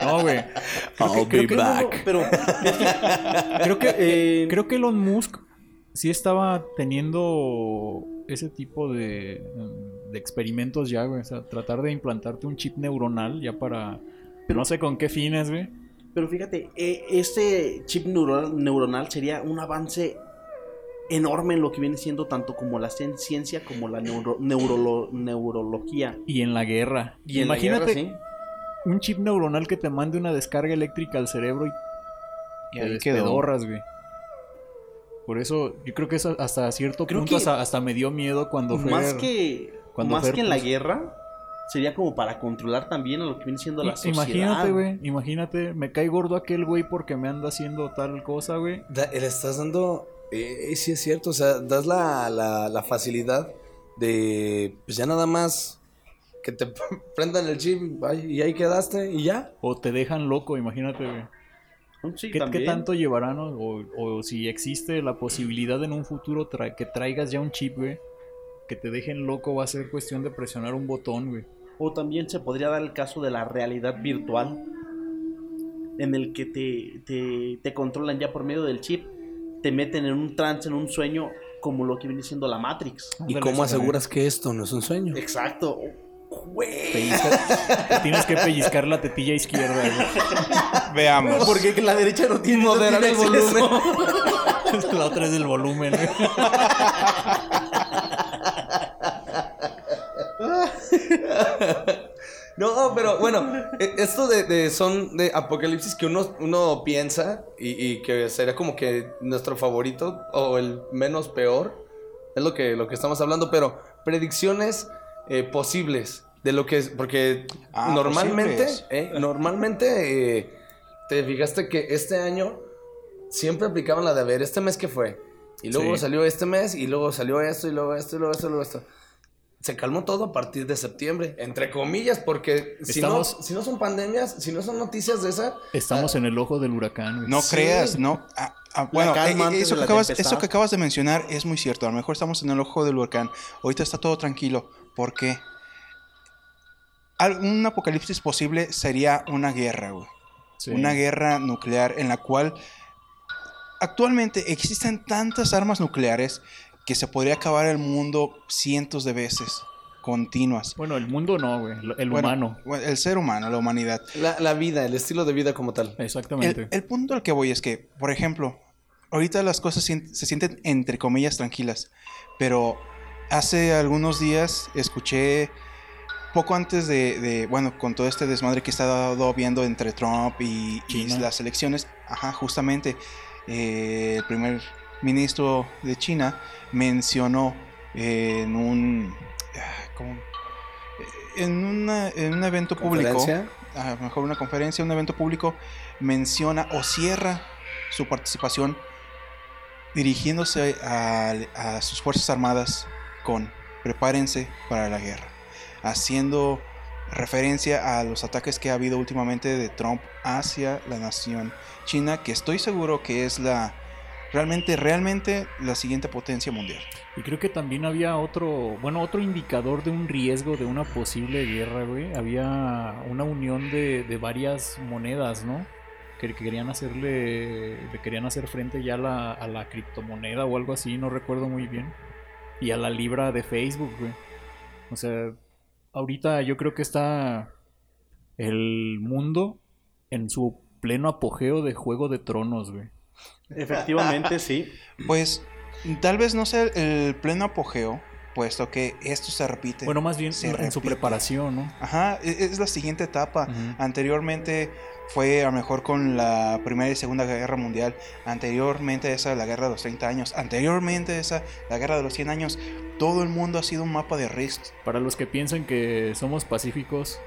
no, güey. Que- I'll creo be que- back. Pero Creo que, Eh, creo que Elon Musk sí estaba teniendo ese tipo de, de experimentos ya, güey. O sea, tratar de implantarte un chip neuronal ya para... no sé con qué fines, güey. Pero fíjate, eh, este chip neuronal, neuronal sería un avance enorme en lo que viene siendo tanto como la cien- ciencia como la neuro- neurolo- neurología. Y en la guerra. Y en la Imagínate un chip neuronal que te mande una descarga eléctrica al cerebro y Y te ahí quedó. despedorras, güey. Por eso, yo creo que eso hasta cierto Creo punto hasta, hasta me dio miedo cuando. Más que, cuando más Fer que en la guerra, sería como para controlar también a lo que viene siendo la sociedad. Imagínate, güey, imagínate, me cae gordo aquel güey porque me anda haciendo tal cosa, güey. Le estás dando, eh, sí es cierto, o sea, das la, la, la facilidad de, pues ya nada más que te prendan el chip y ahí quedaste y ya. O te dejan loco, imagínate, güey. Sí, ¿Qué, tanto llevarán? o, o- o si existe la posibilidad en un futuro tra- que traigas ya un chip, güey. Que te dejen loco va a ser cuestión de presionar un botón, güey. O también se podría dar el caso de la realidad virtual, en el que te, te, te controlan ya por medio del chip, te meten en un trance, en un sueño, como lo que viene siendo la Matrix. ¿Y cómo aseguras que esto no es un sueño? Exacto. Güey. Pellizca- te tienes que pellizcar la tetilla izquierda, güey. Veamos. Porque la derecha no tiene, no Moderar tiene el volumen. la otra es el volumen, No, pero bueno, eh, esto de, de- son de apocalipsis que uno, uno piensa y, y que sería como que nuestro favorito o el menos peor. Es lo que, lo que estamos hablando, pero predicciones eh, posibles de lo que es. Porque Ah, normalmente, eh, normalmente eh, te fijaste que este año siempre aplicaban la de a ver, este mes que fue. Y luego Sí. salió este mes, y luego salió esto, y luego esto, y luego esto, y luego esto se calmó todo a partir de septiembre, entre comillas, porque si, Estamos- no, si no son pandemias, si no son noticias de esa, Estamos en el ojo del huracán. No Sí. creas, no. Ah, ah, bueno, eh, antes eso, que acabas, eso que acabas de mencionar es muy cierto. A lo mejor estamos en el ojo del huracán. Ahorita está todo tranquilo. ¿Por qué? Un apocalipsis posible sería una guerra, güey. Sí. Una guerra nuclear en la cual actualmente existen tantas armas nucleares que se podría acabar el mundo cientos de veces. continuas. Bueno, el mundo no, güey. El Bueno, humano. bueno, el ser humano, la humanidad. La, la vida, el estilo de vida como tal. Exactamente. El, el punto al que voy es que, por ejemplo, ahorita las cosas se sienten entre comillas tranquilas, pero hace algunos días escuché, poco antes de, de, bueno, con todo este desmadre que está dado viendo entre Trump y, las elecciones, ajá, justamente eh, el primer ministro de China mencionó eh, en un, ¿cómo? En, una- en un evento público, a lo mejor una conferencia, un evento público, menciona o cierra su participación dirigiéndose a, a sus Fuerzas Armadas con prepárense para la guerra, haciendo referencia a los ataques que ha habido últimamente de Trump hacia la nación china, que estoy seguro que es la realmente, realmente la siguiente potencia mundial. Y creo que también había otro, bueno, otro indicador de un riesgo de una posible guerra, güey. Había una unión de, varias monedas, ¿no? Que, que querían hacerle, le querían hacer frente ya a la criptomoneda o algo así, no recuerdo muy bien. Y a la libra de Facebook, güey. O sea, ahorita yo creo que está el mundo en su pleno apogeo de Juego de Tronos, güey. Efectivamente, sí. Pues tal vez no sea el pleno apogeo, puesto que esto se repite. Bueno, más bien Se en su repite. preparación, ¿no? Ajá, e- es la siguiente etapa. Ujú. Anteriormente fue a lo mejor con la Primera y Segunda Guerra Mundial. Anteriormente esa la Guerra de los 30 años. Anteriormente esa la Guerra de los 100 años. Todo el mundo ha sido un mapa de Risk. Para los que piensan que somos pacíficos,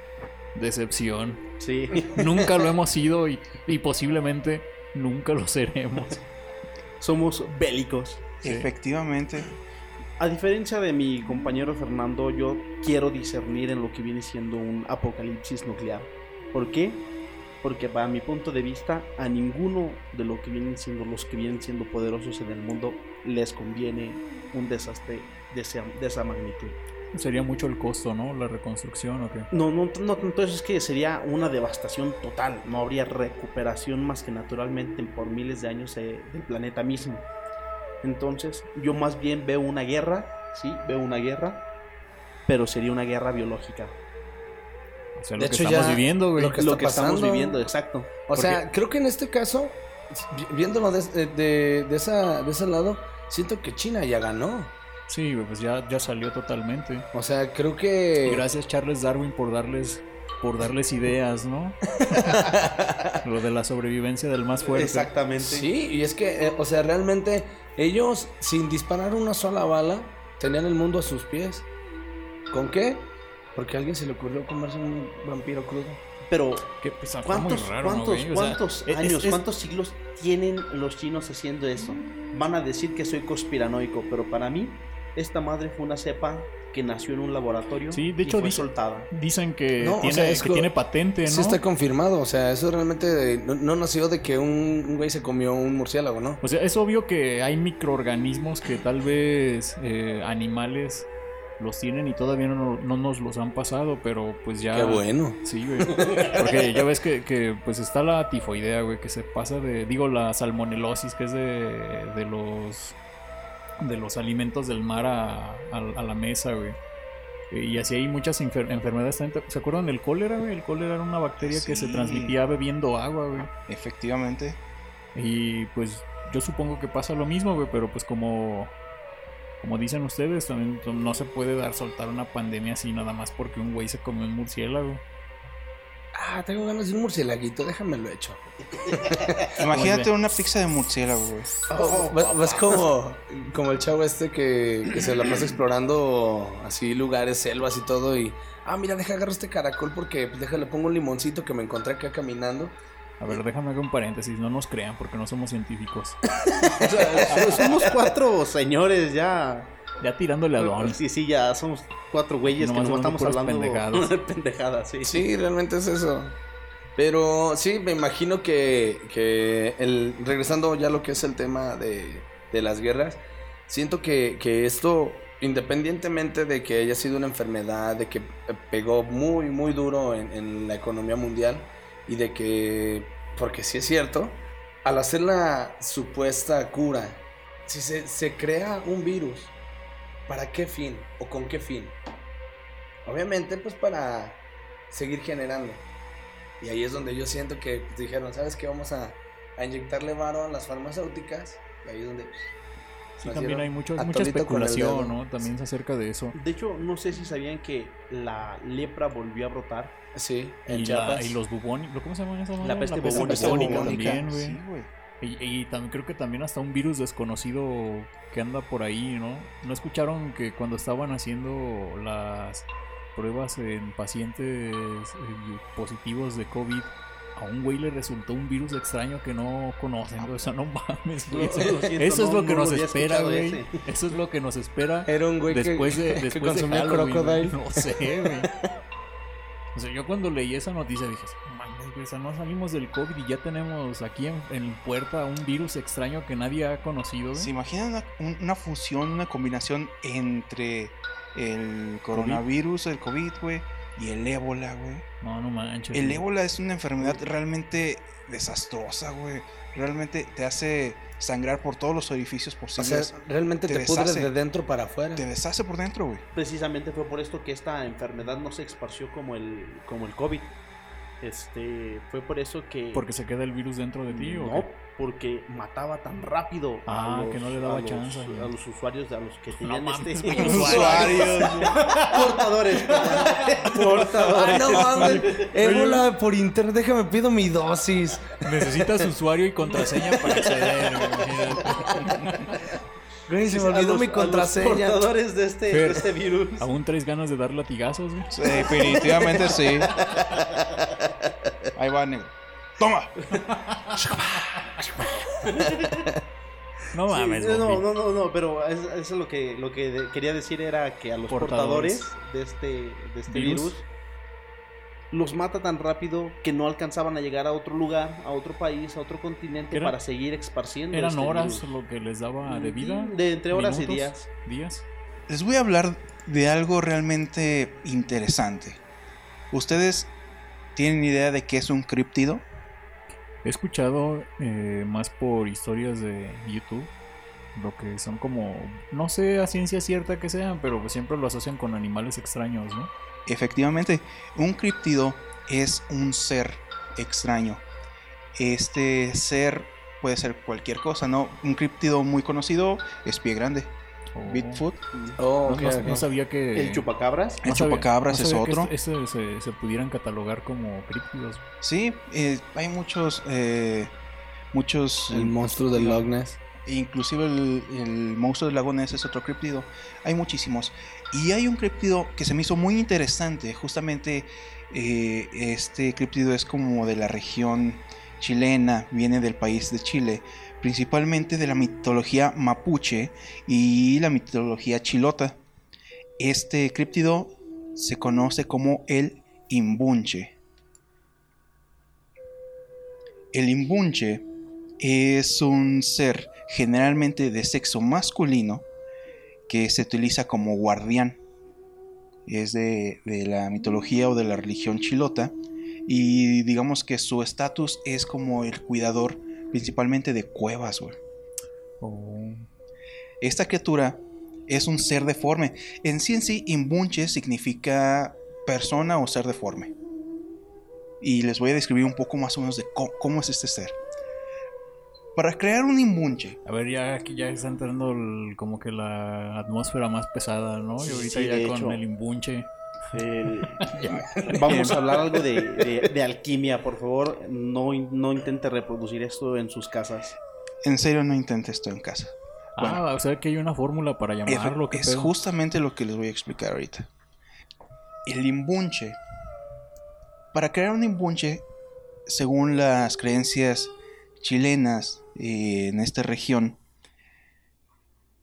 decepción. Sí. Nunca lo hemos sido y, y posiblemente nunca lo seremos. Somos bélicos. Sí. Efectivamente. A diferencia de mi compañero Fernando, yo quiero discernir en lo que viene siendo un apocalipsis nuclear. ¿Por qué? Porque para mi punto de vista, a ninguno de lo que vienen siendo los que vienen siendo poderosos en el mundo les conviene un desastre de esa, de esa magnitud. Sería mucho el costo, ¿no? La reconstrucción o qué. No, no, no, entonces es que sería una devastación total. No habría recuperación más que naturalmente por miles de años eh, del planeta mismo. Entonces, yo más bien veo una guerra, sí, veo una guerra, pero sería una guerra biológica. O sea, De lo que hecho, estamos ya viviendo, güey. lo que lo está que estamos viviendo, exacto. O Porque- sea, creo que en este caso, vi- viéndolo de, de- de esa, de ese lado, siento que China ya ganó. Sí, pues ya, ya salió totalmente. O sea, creo que... Gracias Charles Darwin por darles por darles ideas, ¿no? Lo de la sobrevivencia del más fuerte. Exactamente. Sí, y es que, eh, o sea, realmente ellos, sin disparar una sola bala, tenían el mundo a sus pies. ¿Con qué? Porque a alguien se le ocurrió comerse un vampiro crudo. Pero, pues, está ¿cuántos, muy raro, ¿no, cuántos, güey? O sea, cuántos es- años, es- cuántos siglos tienen los chinos haciendo eso? Van a decir que soy conspiranoico, pero para mí, esta madre fue una cepa que nació en un laboratorio Sí, de y hecho fue dice- soltada. Dicen que, No, o tiene, sea, es que tiene patente, ¿no? Sí está confirmado, o sea, eso realmente no, no nació de que un, un güey se comió un murciélago, ¿no? O sea, es obvio que hay microorganismos que tal vez eh, animales los tienen y todavía no, no nos los han pasado, pero pues ya... Qué bueno. Sí, güey. Porque ya ves que, que, pues está la tifoidea, güey, que se pasa de... Digo, la salmonelosis, que es de, de los... De los alimentos del mar a, a, a la mesa, güey. Y así hay muchas enfer- enfermedades. también. ¿Se acuerdan del cólera, güey? El cólera era una bacteria que se transmitía bebiendo agua, güey. Efectivamente. Y pues yo supongo que pasa lo mismo, güey, pero pues como como dicen ustedes, también no se puede dar soltar una pandemia así nada más porque un güey se comió un murciélago. Ah, tengo ganas de un murciélaguito, déjamelo hecho. Imagínate una pizza de murciélago, güey. Vas, vas como, como el chavo este que, que se la pasa explorando así lugares, selvas y todo y... Ah, mira, deja agarrar este caracol porque pues, déjale pongo un limoncito que me encontré acá caminando. A ver, déjame hacer un paréntesis, no nos crean porque no somos científicos. O sea, somos cuatro señores ya. Ya tirándole a Don. Sí, sí, ya somos cuatro güeyes que Nomás estamos hablando pendejadas. de pendejadas, sí. Sí, realmente es eso. Pero sí, me imagino que, que el, regresando ya a lo que es el tema de, de las guerras, siento que, que esto, independientemente de que haya sido una enfermedad, de que pegó muy, muy duro en, en la economía mundial y de que, porque sí es cierto, al hacer la supuesta cura, si se, se crea un virus, ¿para qué fin o con qué fin? Obviamente, pues para seguir generando. Y ahí es donde yo siento que pues, dijeron, ¿sabes qué? Vamos a, a inyectarle varo a las farmacéuticas. Y ahí es donde... Sí, nacieron también hay mucho, a mucha especulación. ¿no? También acerca de eso. De hecho, no sé si sabían que la lepra volvió a brotar. Sí, en Y, la- y los bubónicos, ¿cómo se llaman esas madres? peste peste bubónica. bubónica Bubónica, también, güey. sí, güey. Y, y también creo que también hasta un virus desconocido que anda por ahí, ¿no? ¿No escucharon que cuando estaban haciendo las pruebas en pacientes eh, positivos de COVID, a un güey le resultó un virus extraño que no conocen? O sea, no mames, güey. Eso, Lo siento, eso es lo que no nos lo espera, güey. ese. Eso es lo que nos espera Era un güey que- después de, que después de Halloween, crocodile. güey. No sé, güey. O sea, yo cuando leí esa noticia dije, sea, no salimos del COVID y ya tenemos aquí en, en puerta un virus extraño que nadie ha conocido. ¿Se imaginan una, un- una fusión, una combinación entre el coronavirus, el COVID, güey, y el ébola, güey? No, no manches. El güey. ébola es una enfermedad realmente desastrosa, güey. Realmente te hace sangrar por todos los orificios O sea, posibles. realmente te te, pudres deshace. de dentro para afuera. te deshace por dentro, güey. Precisamente fue por esto que esta enfermedad no se esparció como el, como el COVID. Este, fue por eso que... Porque se queda el virus dentro de ti, ¿o No, qué? porque mataba tan rápido Ah, a los, que no le daba a los- chance, a los usuarios, a los que No tenían mames, este... usuarios. Portadores. Portadores. Ay, no mames. Ébola por internet, déjame pido mi dosis. Necesitas usuario y contraseña para acceder, güey, se me A olvidó los- mi a los contraseña. portadores de este, Fer. de este virus. ¿Aún traes ganas de dar latigazos, güey? Definitivamente sí. Ahí va, negro. ¡Toma! No Sí, mames, no, no, no, no, pero es- eso es lo que, lo que quería decir era que a los Portadores. portadores, de este, de este Virus. virus. Los mata tan rápido que no alcanzaban a llegar a otro lugar, a otro país, a otro continente Era- para seguir esparciendo. Eran este horas virus. lo que les daba de vida. De entre horas y días. Días. Les voy a hablar de algo realmente interesante. ¿Ustedes tienen idea de qué es un críptido? He escuchado eh, más por historias de YouTube. Lo que son como. No sé a ciencia cierta que sean, pero siempre lo asocian con animales extraños, ¿no? Efectivamente, un críptido es un ser extraño. Este ser puede ser cualquier cosa, ¿no? Un críptido muy conocido es pie grande. O- Bigfoot. Oh, No, sabía que. El chupacabras. El no sabía- chupacabras es sabía que otro. este- este se, se pudieran catalogar como críptidos. Sí, eh, hay muchos, eh, muchos... El monstruo del Loch Ness. Inclusive el, el monstruo del lago Ness es otro críptido. Hay muchísimos. Y hay un críptido que se me hizo muy interesante. Justamente eh, este críptido es como de la región chilena, viene del país de Chile, principalmente de la mitología mapuche y la mitología chilota. Este críptido se conoce como el imbunche. El imbunche es un ser generalmente de sexo masculino que se utiliza como guardián. Es de, de la mitología o de la religión chilota y digamos que su estatus es como el cuidador principalmente de cuevas. güey. O- Esta criatura es un ser deforme. En sí en sí, imbunche significa persona o ser deforme. Y les voy a describir un poco más o menos de cómo, cómo es este ser. Para crear un imbunche, A ver, ya aquí ya está entrando el- como que la atmósfera más pesada, ¿no? Y ahorita sí, ya con hecho. el imbunche. El- Vamos a hablar algo de, de- de alquimia, por favor. No, no intente reproducir esto en sus casas. en serio no intente esto en casa. Bueno. Ah, o sea que hay una fórmula para Es, llamarlo. ¿qué es pedo? justamente lo que les voy a explicar ahorita. El imbunche. Para crear un imbunche, según las creencias chilenas eh, en esta región,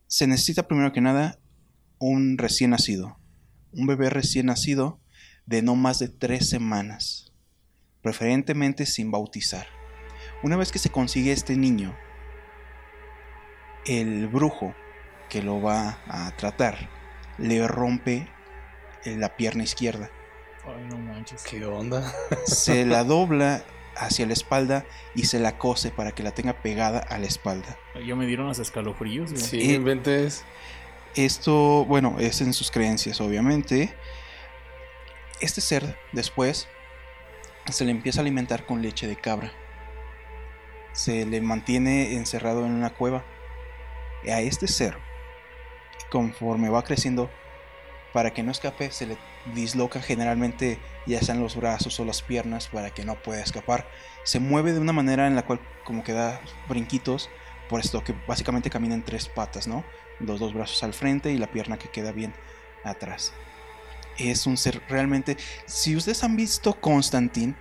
se necesita primero que nada un recién nacido. Un bebé recién nacido de no más de tres semanas. Preferentemente sin bautizar. Una vez que se consigue este niño, el brujo que lo va a tratar le rompe la pierna izquierda. Ay, no manches. ¿Qué onda? Se la dobla hacia la espalda y se la cose para que la tenga pegada a la espalda. Ya me dieron los escalofríos. güey. Sí, Eh, inventes. Esto, bueno, es en sus creencias, obviamente. Este ser después se le empieza a alimentar con leche de cabra. Se le mantiene encerrado en una cueva. A este ser, conforme va creciendo, para que no escape, se le disloca generalmente ya sean los brazos o las piernas para que no pueda escapar. Se mueve de una manera en la cual como que da brinquitos, por esto que básicamente camina en tres patas, ¿no? Los dos brazos al frente y la pierna que queda bien atrás. Es un ser realmente... Si ustedes han visto Constantine,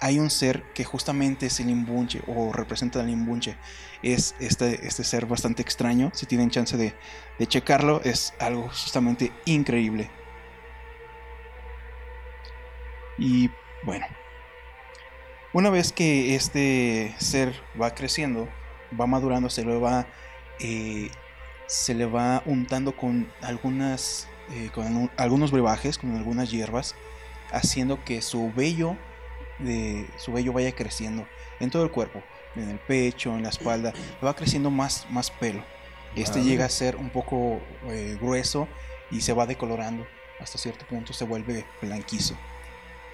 hay un ser que justamente es el imbunche o representa al imbunche. Es este, este ser bastante extraño. Si tienen chance de, de checarlo, es algo justamente increíble. Y bueno, una vez que este ser va creciendo, va madurando, se le va, eh, se le va untando con algunas, eh, con algunos brebajes, con algunas hierbas, haciendo que su vello, de, su vello vaya creciendo en todo el cuerpo, en el pecho, en la espalda, va creciendo más, más pelo. Este llega a ser un poco eh, grueso y se va decolorando. Hasta cierto punto se vuelve blanquizo.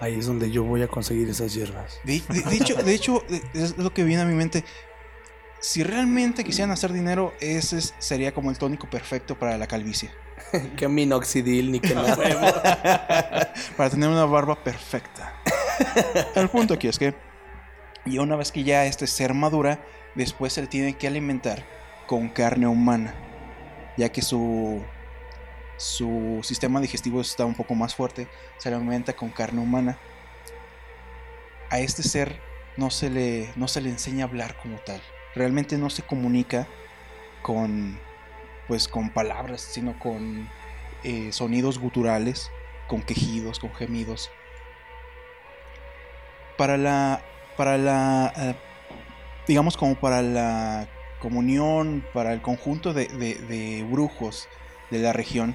Ahí es donde yo voy a conseguir esas hierbas. De, hecho, de hecho, es lo que viene a mi mente. Si realmente quisieran hacer dinero, ese sería como el tónico perfecto para la calvicie. que minoxidil ni que nada. para tener una barba perfecta. El punto aquí es que, y una vez que ya este ser madura, después se le tiene que alimentar con carne humana, ya que su su sistema digestivo está un poco más fuerte, se alimenta con carne humana. A este ser no se le, no se le enseña a hablar como tal. Realmente no se comunica con, pues, con palabras, sino con eh, sonidos guturales, con quejidos, con gemidos. Para la, para la, eh, digamos como para la comunión, para el conjunto de, brujos de la región,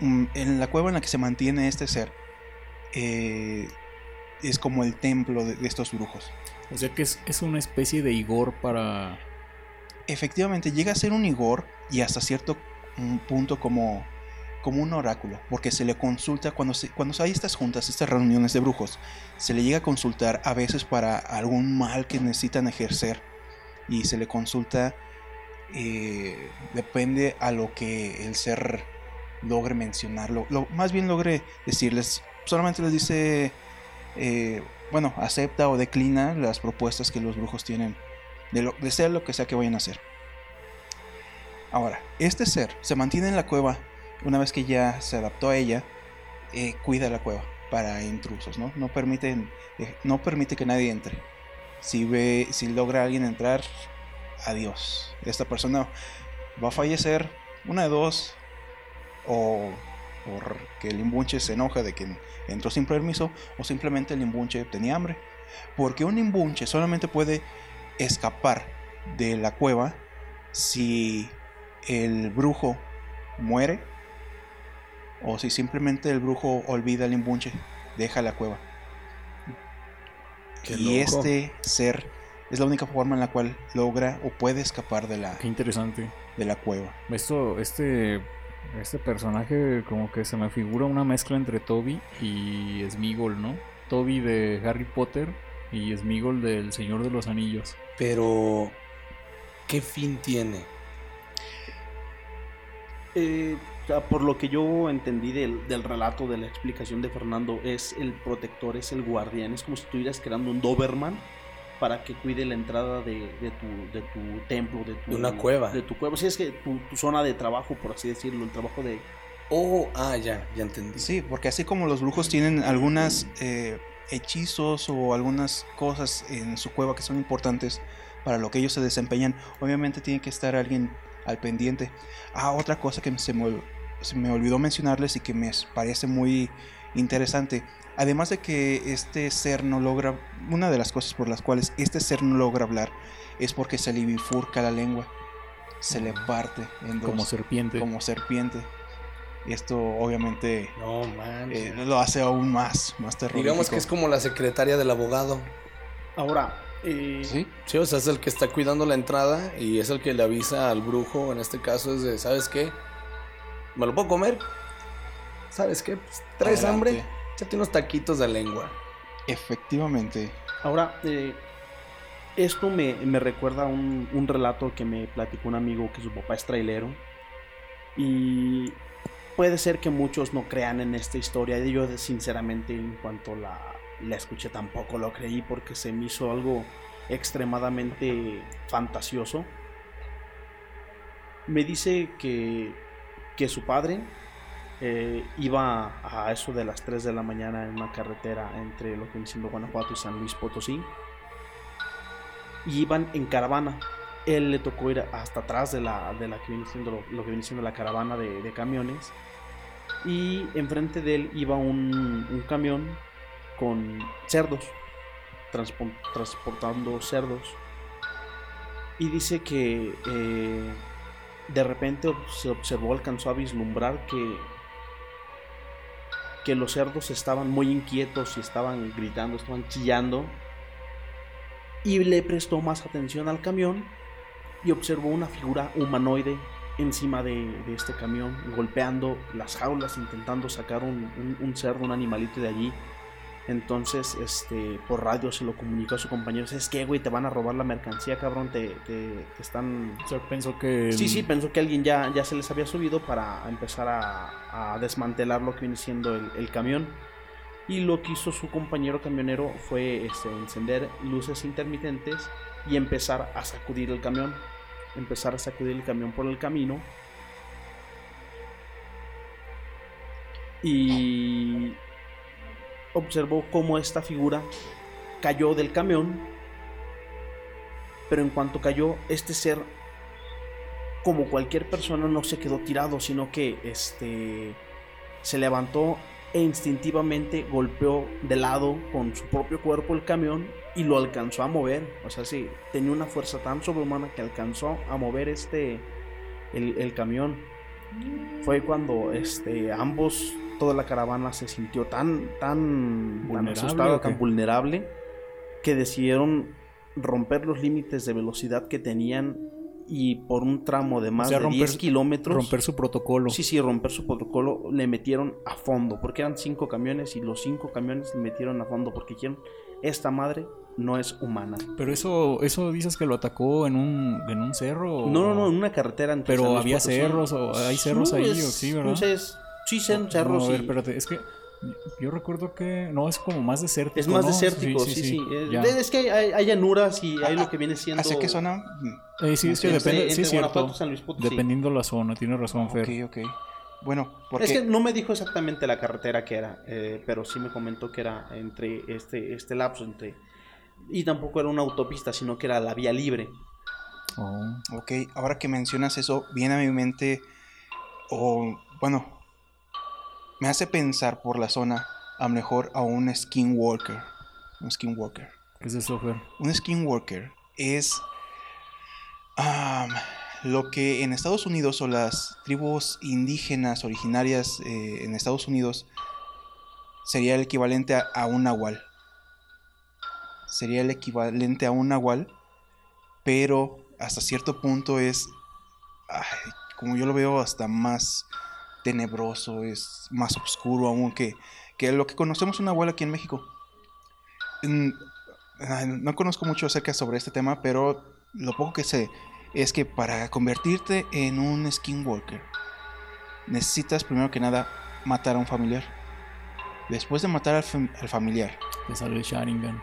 en la cueva en la que se mantiene este ser eh, es como el templo de, estos brujos. O sea que es, una especie de Igor para... Efectivamente, llega a ser un Igor y hasta cierto mm, punto como, como un oráculo, porque se le consulta cuando, cuando hay estas juntas, estas reuniones de brujos, se le llega a consultar a veces para algún mal que necesitan ejercer y se le consulta, eh, depende a lo que el ser logre mencionarlo. Lo, más bien logre decirles, solamente les dice, eh, bueno, acepta o declina las propuestas que los brujos tienen de, lo, lo que sea que vayan a hacer. Ahora, este ser se mantiene en la cueva una vez que ya se adaptó a ella, eh, cuida la cueva para intrusos, ¿no? No, permiten, eh, no permite que nadie entre. Si ve, si logra alguien entrar, adiós. Esta persona va a fallecer. Una de dos, o porque el imbunche se enoja de que entró sin permiso o simplemente el imbunche tenía hambre. Porque un imbunche solamente puede escapar de la cueva si el brujo muere o si simplemente el brujo olvida el imbunche, deja la cueva. y este ser es la única forma en la cual logra o puede escapar de la Qué interesante. de la cueva. Esto este este personaje como que se me figura una mezcla entre Toby y Smigol, ¿no? Toby de Harry Potter y Smigol del Señor de los Anillos. Pero, ¿qué fin tiene? Eh, por lo que yo entendí del, del, relato, de la explicación de Fernando, es el protector, es el guardián, es como si estuvieras creando un Doberman para que cuide la entrada de, tu, de tu templo, de tu... una cueva. De tu cueva. Sí, es que tu, zona de trabajo, por así decirlo, el trabajo de... Oh, ah, ya, ya entendí. Sí, porque así como los brujos tienen algunas eh, hechizos o algunas cosas en su cueva que son importantes para lo que ellos se desempeñan, obviamente tiene que estar alguien al pendiente. Ah, otra cosa que se me, se me olvidó mencionarles y que me parece muy interesante Además de que este ser no logra, una de las cosas por las cuales este ser no logra hablar es porque se le bifurca la lengua, se le parte en dos, como serpiente. Como serpiente. Esto obviamente no, eh, lo hace aún más, más terrorífico. Digamos que es como la secretaria del abogado. Ahora, eh, ¿Sí? sí, o sea, es el que está cuidando la entrada y es el que le avisa al brujo, en este caso es de, ¿sabes qué? ¿Me lo puedo comer? ¿sabes qué? Pues, ¿Traes Adelante. hambre? Échate unos taquitos de lengua. Efectivamente. Ahora, eh, esto me, me recuerda a un, un relato que me platicó un amigo que su papá es trailero. Y puede ser que muchos no crean en esta historia. Yo, sinceramente, en cuanto la, la escuché, tampoco lo creí porque se me hizo algo extremadamente fantasioso. Me dice que, que su padre eh, iba a eso de las 3 de la mañana en una carretera entre lo que viene siendo Guanajuato y San Luis Potosí. Y iban en caravana. Él le tocó ir hasta atrás de la, de la que viene siendo lo, que viene siendo la caravana de, camiones. Y enfrente de él iba un, camión con cerdos, transpo- transportando cerdos. Y dice que eh, de repente se observó, alcanzó a vislumbrar que, que los cerdos estaban muy inquietos y estaban gritando, estaban chillando. Y le prestó más atención al camión y observó una figura humanoide encima de, este camión, golpeando las jaulas, intentando sacar un- un cerdo, un animalito de allí. Entonces, este, por radio se lo comunicó a su compañero, es que, güey, te van a robar la mercancía, cabrón, te, te- te están... O sea, pensó que... Sí, sí, pensó que alguien ya, ya se les había subido para empezar a, a desmantelar lo que viene siendo el, el camión. Y lo que hizo su compañero camionero fue este, encender luces intermitentes y empezar a sacudir el camión. Empezar a sacudir el camión por el camino. Y observó cómo esta figura cayó del camión. Pero en cuanto cayó, este ser como cualquier persona no se quedó tirado, sino que este se levantó e instintivamente golpeó de lado con su propio cuerpo el camión y lo alcanzó a mover. O sea, sí, tenía una fuerza tan sobrehumana que alcanzó a mover este el, el camión. Fue cuando este ambos, toda la caravana se sintió tan tan, tan ¿Vulnerable asustada, tan vulnerable que decidieron romper los límites de velocidad que tenían y por un tramo de más sea, de romper- 10 kilómetros. Romper su protocolo. Sí, sí, romper su protocolo le metieron a fondo, porque eran cinco camiones y los cinco camiones le metieron a fondo porque dijeron, esta madre no es humana. Pero eso, eso dices que lo atacó en un, en un cerro. o- No, no, no, en una carretera. entre Pero había Potosí. cerros o hay cerros No, ahí, es- o sí, ¿verdad? Entonces, sí, son No, cerros. a ver, espérate, es que yo recuerdo que no es como más desértico. es más ¿no? desértico, sí, sí. Eh, ya. Es que hay, hay llanuras y hay lo que viene siendo... ¿Hacia qué zona? Eh, sí, es que entre- depende, sí entre cierto. Y San Luis Potosí. Dependiendo la zona, tiene razón, Ok, Fer. ok. Bueno, porque... Es que no me dijo exactamente la carretera que era, eh, pero sí me comentó que era entre este, este lapso entre... Y tampoco era una autopista, sino que era la vía libre. Oh. Ok, ahora que mencionas eso, viene a mi mente, o bueno, me hace pensar por la zona, a lo mejor a un skinwalker. Un skinwalker. ¿Qué es eso, Fer? Un skinwalker es lo que en Estados Unidos o las tribus indígenas originarias eh, en Estados Unidos sería el equivalente a, a un nahual. Sería el equivalente a un nahual, pero hasta cierto punto es, como yo lo veo, hasta más tenebroso, es más oscuro aún que, que lo que conocemos un nahual aquí en México. No conozco mucho acerca sobre este tema, pero lo poco que sé es que para convertirte en un skinwalker necesitas primero que nada matar a un familiar. Después de matar al, al familiar, Te sale el Sharingan.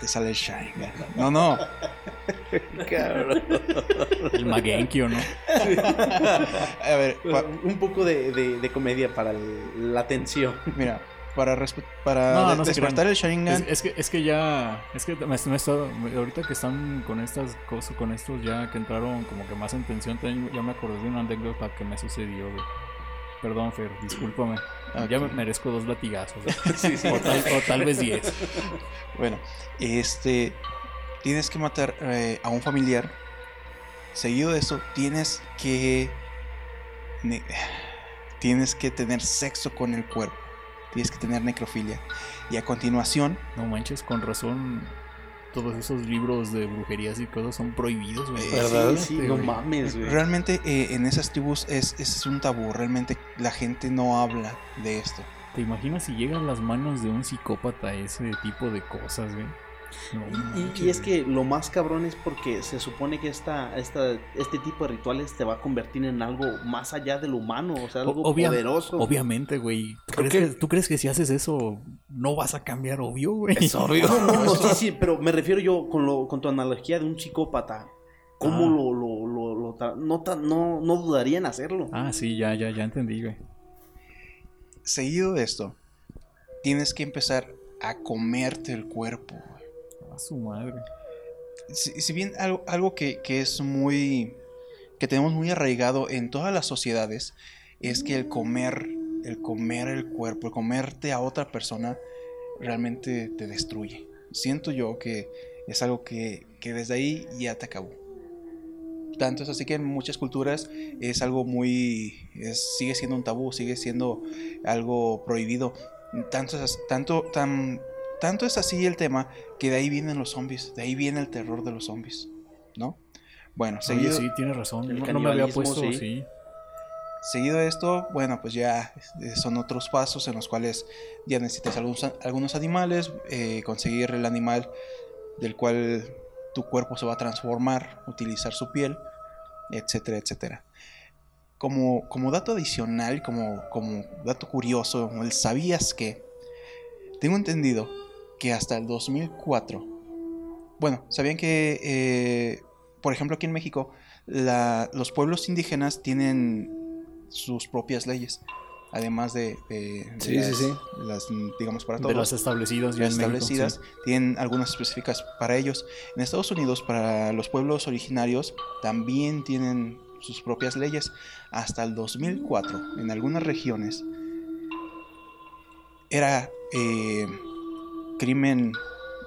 Te sale el Sharingan. No, no. El Magenki, ¿o no? A ver, Un poco de, de- de comedia para el- la tensión. mira, para, para No, de- no se despertar el Sharingan, Es, es que, es que ya. Es que me, me ahorita que están con estas cosas, con estos ya que entraron como que más en tensión, ya me acordé de una anécdota que me sucedió, güey. Perdón, Fer, discúlpame. Ya me merezco dos latigazos. O, tal, o tal vez diez. Bueno, este. Tienes que matar eh, a un familiar. Seguido de eso, tienes que. ne- tienes que tener sexo con el cuerpo. Tienes que tener necrofilia. Y a continuación, No manches, con razón. Todos esos libros de brujerías y cosas son prohibidos, güey. ¿Verdad? Sí, sí, no mames, güey. realmente eh, en esas tribus es, es un tabú. Realmente la gente no habla de esto. ¿Te imaginas si llegan las manos de un psicópata a ese tipo de cosas, güey? No Y- es que lo más cabrón es porque se supone que esta, esta, este tipo de rituales te va a convertir en algo más allá de lo humano, o sea, algo obvia- poderoso. Obviamente, güey. ¿Tú, crees que- que... ¿Tú crees que si haces eso no vas a cambiar? Obvio, güey. Es obvio. No, no, no, sí, sí, pero me refiero yo con, lo, con tu analogía de un psicópata. ¿Cómo Ah. lo, lo, lo, lo tra- no, no, no dudaría en hacerlo? Ah, sí, ya, ya, ya entendí, güey. Seguido de esto, tienes que empezar a comerte el cuerpo. Su madre. Si, bien algo, algo que, que es muy... que tenemos muy arraigado en todas las sociedades, es que el comer, el comer el cuerpo, el comerte a otra persona, realmente te destruye. Siento yo que es algo que, que desde ahí ya te acabó. Tanto es así que en muchas culturas es algo muy... sigue siendo un tabú, sigue siendo algo prohibido. Tanto tanto, tan, tanto es así el tema que de ahí vienen los zombies, de ahí viene el terror de los zombies, ¿no? Bueno, Oye, seguido, sí, tienes razón. El No, no me había puesto, sí. sí. seguido de esto, bueno, pues ya eh, son otros pasos en los cuales ya necesitas algunos, algunos animales, eh, conseguir el animal del cual tu cuerpo se va a transformar, utilizar su piel, etcétera, etcétera. Como, como dato adicional, como, como dato curioso, el sabías que, tengo entendido que hasta el 2004, bueno, sabían que, eh, por ejemplo, aquí en México, la- los pueblos indígenas tienen sus propias leyes, además de, de- de Sí, sí, las, sí. las, digamos, para De todos las establecidas las México, establecidas sí. tienen algunas específicas para ellos. En Estados Unidos, para los pueblos originarios, también tienen sus propias leyes. Hasta el 2004, en algunas regiones, era eh, crimen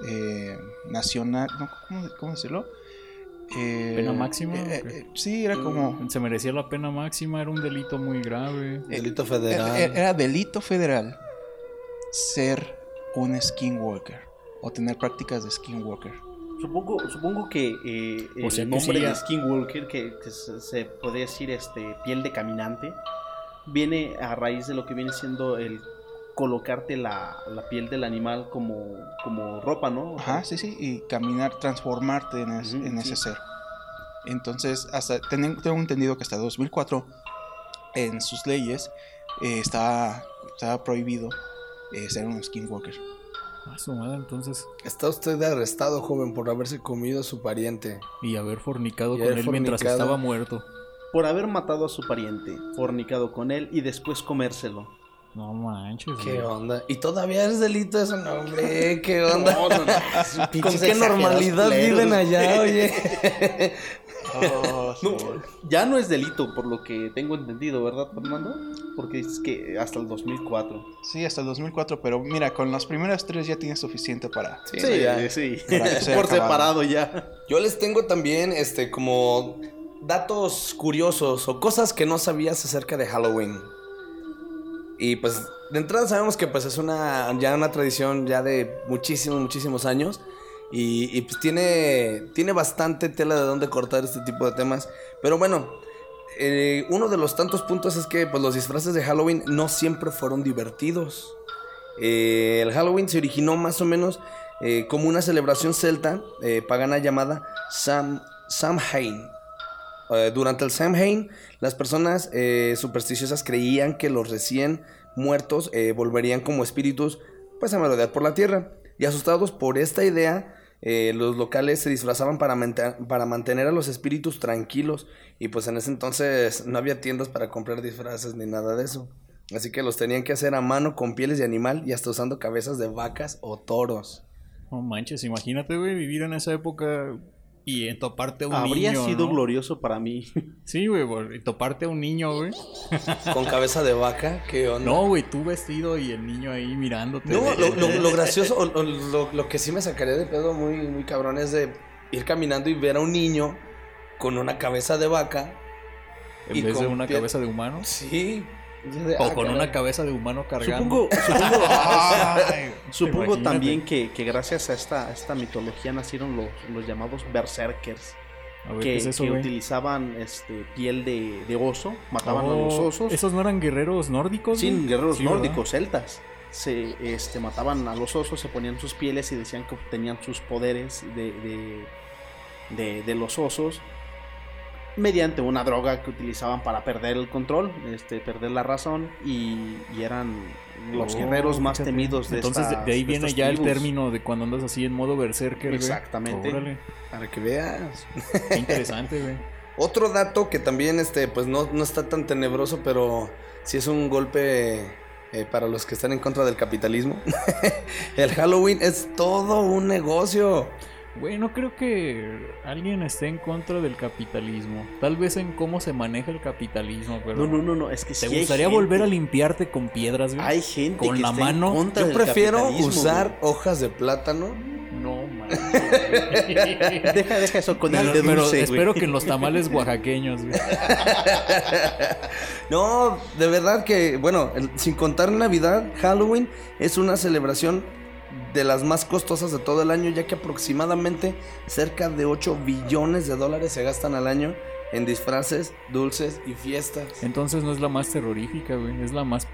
eh, nacional, no, ¿cómo, cómo decirlo? Eh, ¿Pena máxima eh, qué? eh, sí, era como... Se merecía la pena máxima, era un delito muy grave. Delito Era, federal. era- era delito federal ser un skinwalker o tener prácticas de skinwalker. Supongo, supongo que eh, O el que nombre sí, de ya- Skinwalker, que, que se, se podría decir este piel de caminante, viene a raíz de lo que viene siendo el colocarte la, la piel del animal como, como ropa, ¿no? O sea, Ajá, sí, sí, y caminar, transformarte en, es- Ujú, en sí. ese ser. Entonces, hasta ten- tengo entendido que hasta 2004, en sus leyes, eh, estaba, estaba prohibido eh, ser un skinwalker. A su madre, entonces. Está usted arrestado, joven, por haberse comido a su pariente. Y haber fornicado Y con haber él mientras estaba muerto. Por haber matado a su pariente, fornicado con él y después comérselo. No manches. ¿Qué güey. onda? ¿Y todavía es delito eso? No, hombre, ¿qué onda? No, no, no, ¿Con qué normalidad viven allá, oye? No, ya no es delito, por lo que tengo entendido, ¿verdad, Fernando? Porque es que hasta el 2004. Sí, hasta el 2004, pero mira, con las primeras tres ya tienes suficiente para... Sí, ya. sí. Para que sea por acabado. separado ya. Yo les tengo también, este, como datos curiosos o cosas que no sabías acerca de Halloween. Y pues, de entrada sabemos que pues es una, ya una tradición ya de muchísimos, muchísimos años. Y, pues tiene, tiene bastante tela de dónde cortar este tipo de temas. Pero bueno, eh, uno de los tantos puntos es que pues los disfraces de Halloween no siempre fueron divertidos. Eh, el Halloween se originó más o menos eh, como una celebración celta pagana llamada Sam, Samhain. Eh, durante el Samhain, las personas eh, supersticiosas creían que los recién muertos eh, volverían como espíritus pues a merodear por la tierra. Y asustados por esta idea, eh, los locales se disfrazaban para, mantener a los espíritus tranquilos. Y pues en ese entonces no había tiendas para comprar disfraces ni nada de eso. Así que los tenían que hacer a mano con pieles de animal y hasta usando cabezas de vacas o toros. No manches, imagínate, güey, vivir en esa época y en toparte a un Habría niño. sido ¿no? glorioso para mí. Sí, güey, y toparte a un niño, güey. Con cabeza de vaca, ¿qué onda? No, güey, tú vestido y el niño ahí mirándote. No, lo, lo- lo gracioso, o- o lo, lo que sí me sacaría de pedo muy, muy cabrón es de ir caminando y ver a un niño con una cabeza de vaca. y En vez de una cabeza de humano. Sí. O ah, con caray. una cabeza de humano cargando. Supongo, supongo, Ay, supongo Imagínate. también que, que gracias a esta, a esta mitología nacieron los, los llamados berserkers. Ver, que, ¿qué es eso, que utilizaban este, piel de, de oso, mataban a Oh, los osos. ¿Esos no eran guerreros nórdicos? Sí, güey? guerreros Sí, ¿verdad? nórdicos, celtas. Se este, mataban a los osos, se ponían sus pieles y decían que obtenían sus poderes de, de, de- de los osos mediante una droga que utilizaban para perder el control, este, perder la razón y, y eran los Oh, guerreros más temidos de Entonces, de- estas- de ahí viene ya el término de cuando andas así en modo berserker. Exactamente. Órale, Para que veas. qué interesante, güey. Otro dato que también, este, pues no, no está tan tenebroso, pero sí es un golpe eh, para los que están en contra del capitalismo. el Halloween es todo un negocio. Güey, no creo que alguien esté en contra del capitalismo. Tal vez en cómo se maneja el capitalismo, pero... No, no, no, no, es que ¿Te sí gustaría gente- volver a limpiarte con piedras, güey? Hay gente con que la está en mano? contra Yo del prefiero usar hojas de plátano. No, man. Deja, deja eso con el Pero, de pero dulce, güey. espero que en los tamales oaxaqueños, güey. No, de verdad que, bueno, el- sin contar Navidad, Halloween es una celebración de las más costosas de todo el año, ya que aproximadamente cerca de 8 billones de dólares se gastan al año en disfraces, dulces y fiestas. Entonces no es la más terrorífica, güey. Es la más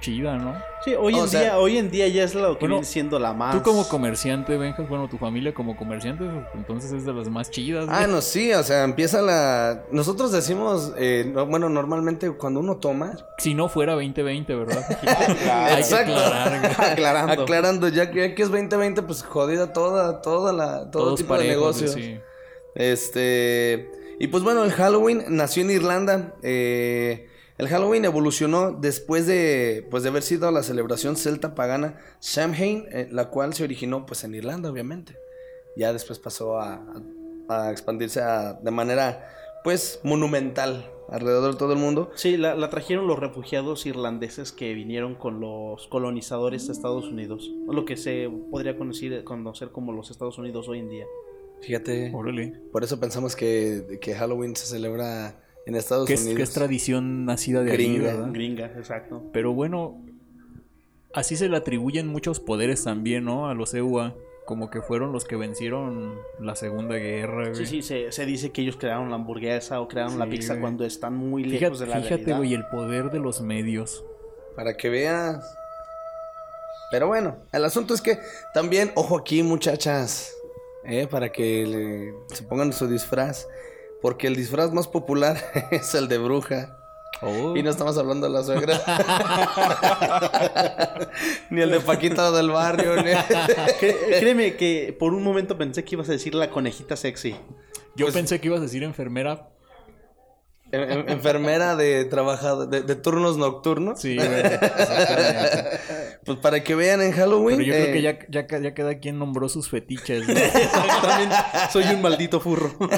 chida, ¿no? Sí, hoy O en sea- día, hoy en día ya es lo que Bueno, viene siendo la más. Tú como comerciante, Benjas, bueno, tu familia como comerciante, entonces es de las más chidas, güey. Ah, no, sí, o sea, empieza la... Nosotros decimos, eh, no, bueno, normalmente cuando uno toma... Si no fuera 2020, ¿verdad? Hay que Exacto. aclarar, güey. aclarando. Aclarando, ya que, ya que es 2020, pues jodida toda, toda la, todo Todos tipo de parejos, negocios. sí. Este. Y pues bueno, el Halloween nació en Irlanda. eh, el Halloween evolucionó después de, pues, de haber sido la celebración celta pagana Samhain, eh, la cual se originó pues en Irlanda, obviamente. Ya después pasó a, a- a expandirse a- de manera pues monumental alrededor de todo el mundo. Sí, la, la trajeron los refugiados irlandeses que vinieron con los colonizadores de Estados Unidos. o Lo que se podría conocer, conocer como los Estados Unidos hoy en día. Fíjate, por eso pensamos que, que Halloween se celebra en Estados Que es, Unidos. que es tradición nacida de Gringa. ¿verdad? Gringa, exacto. Pero bueno, así se le atribuyen muchos poderes también, ¿no? A los EUA. Como que fueron los que vencieron la Segunda Guerra, güey. Sí, sí, se, se dice que ellos crearon la hamburguesa o crearon la pizza güey. cuando están muy lejos Fíjate, de la fíjate, realidad. güey, el poder de los medios. Para que veas. Pero bueno, el asunto es que también, ojo aquí, muchachas, eh, para que le- se pongan su disfraz. Porque el disfraz más popular es el de bruja. Oh. Y no estamos hablando de la suegra. ni el de Paquita del barrio. ni- Créeme que por un momento pensé que ibas a decir la conejita sexy. Yo Pues- pensé que ibas a decir enfermera. En- en- enfermera de trabajador, de, de turnos nocturnos. Sí. Pues para que vean en Halloween. Pero yo creo eh, que ya, ya, ca- ya cada quien nombró sus fetiches, ¿no? También soy un maldito furro.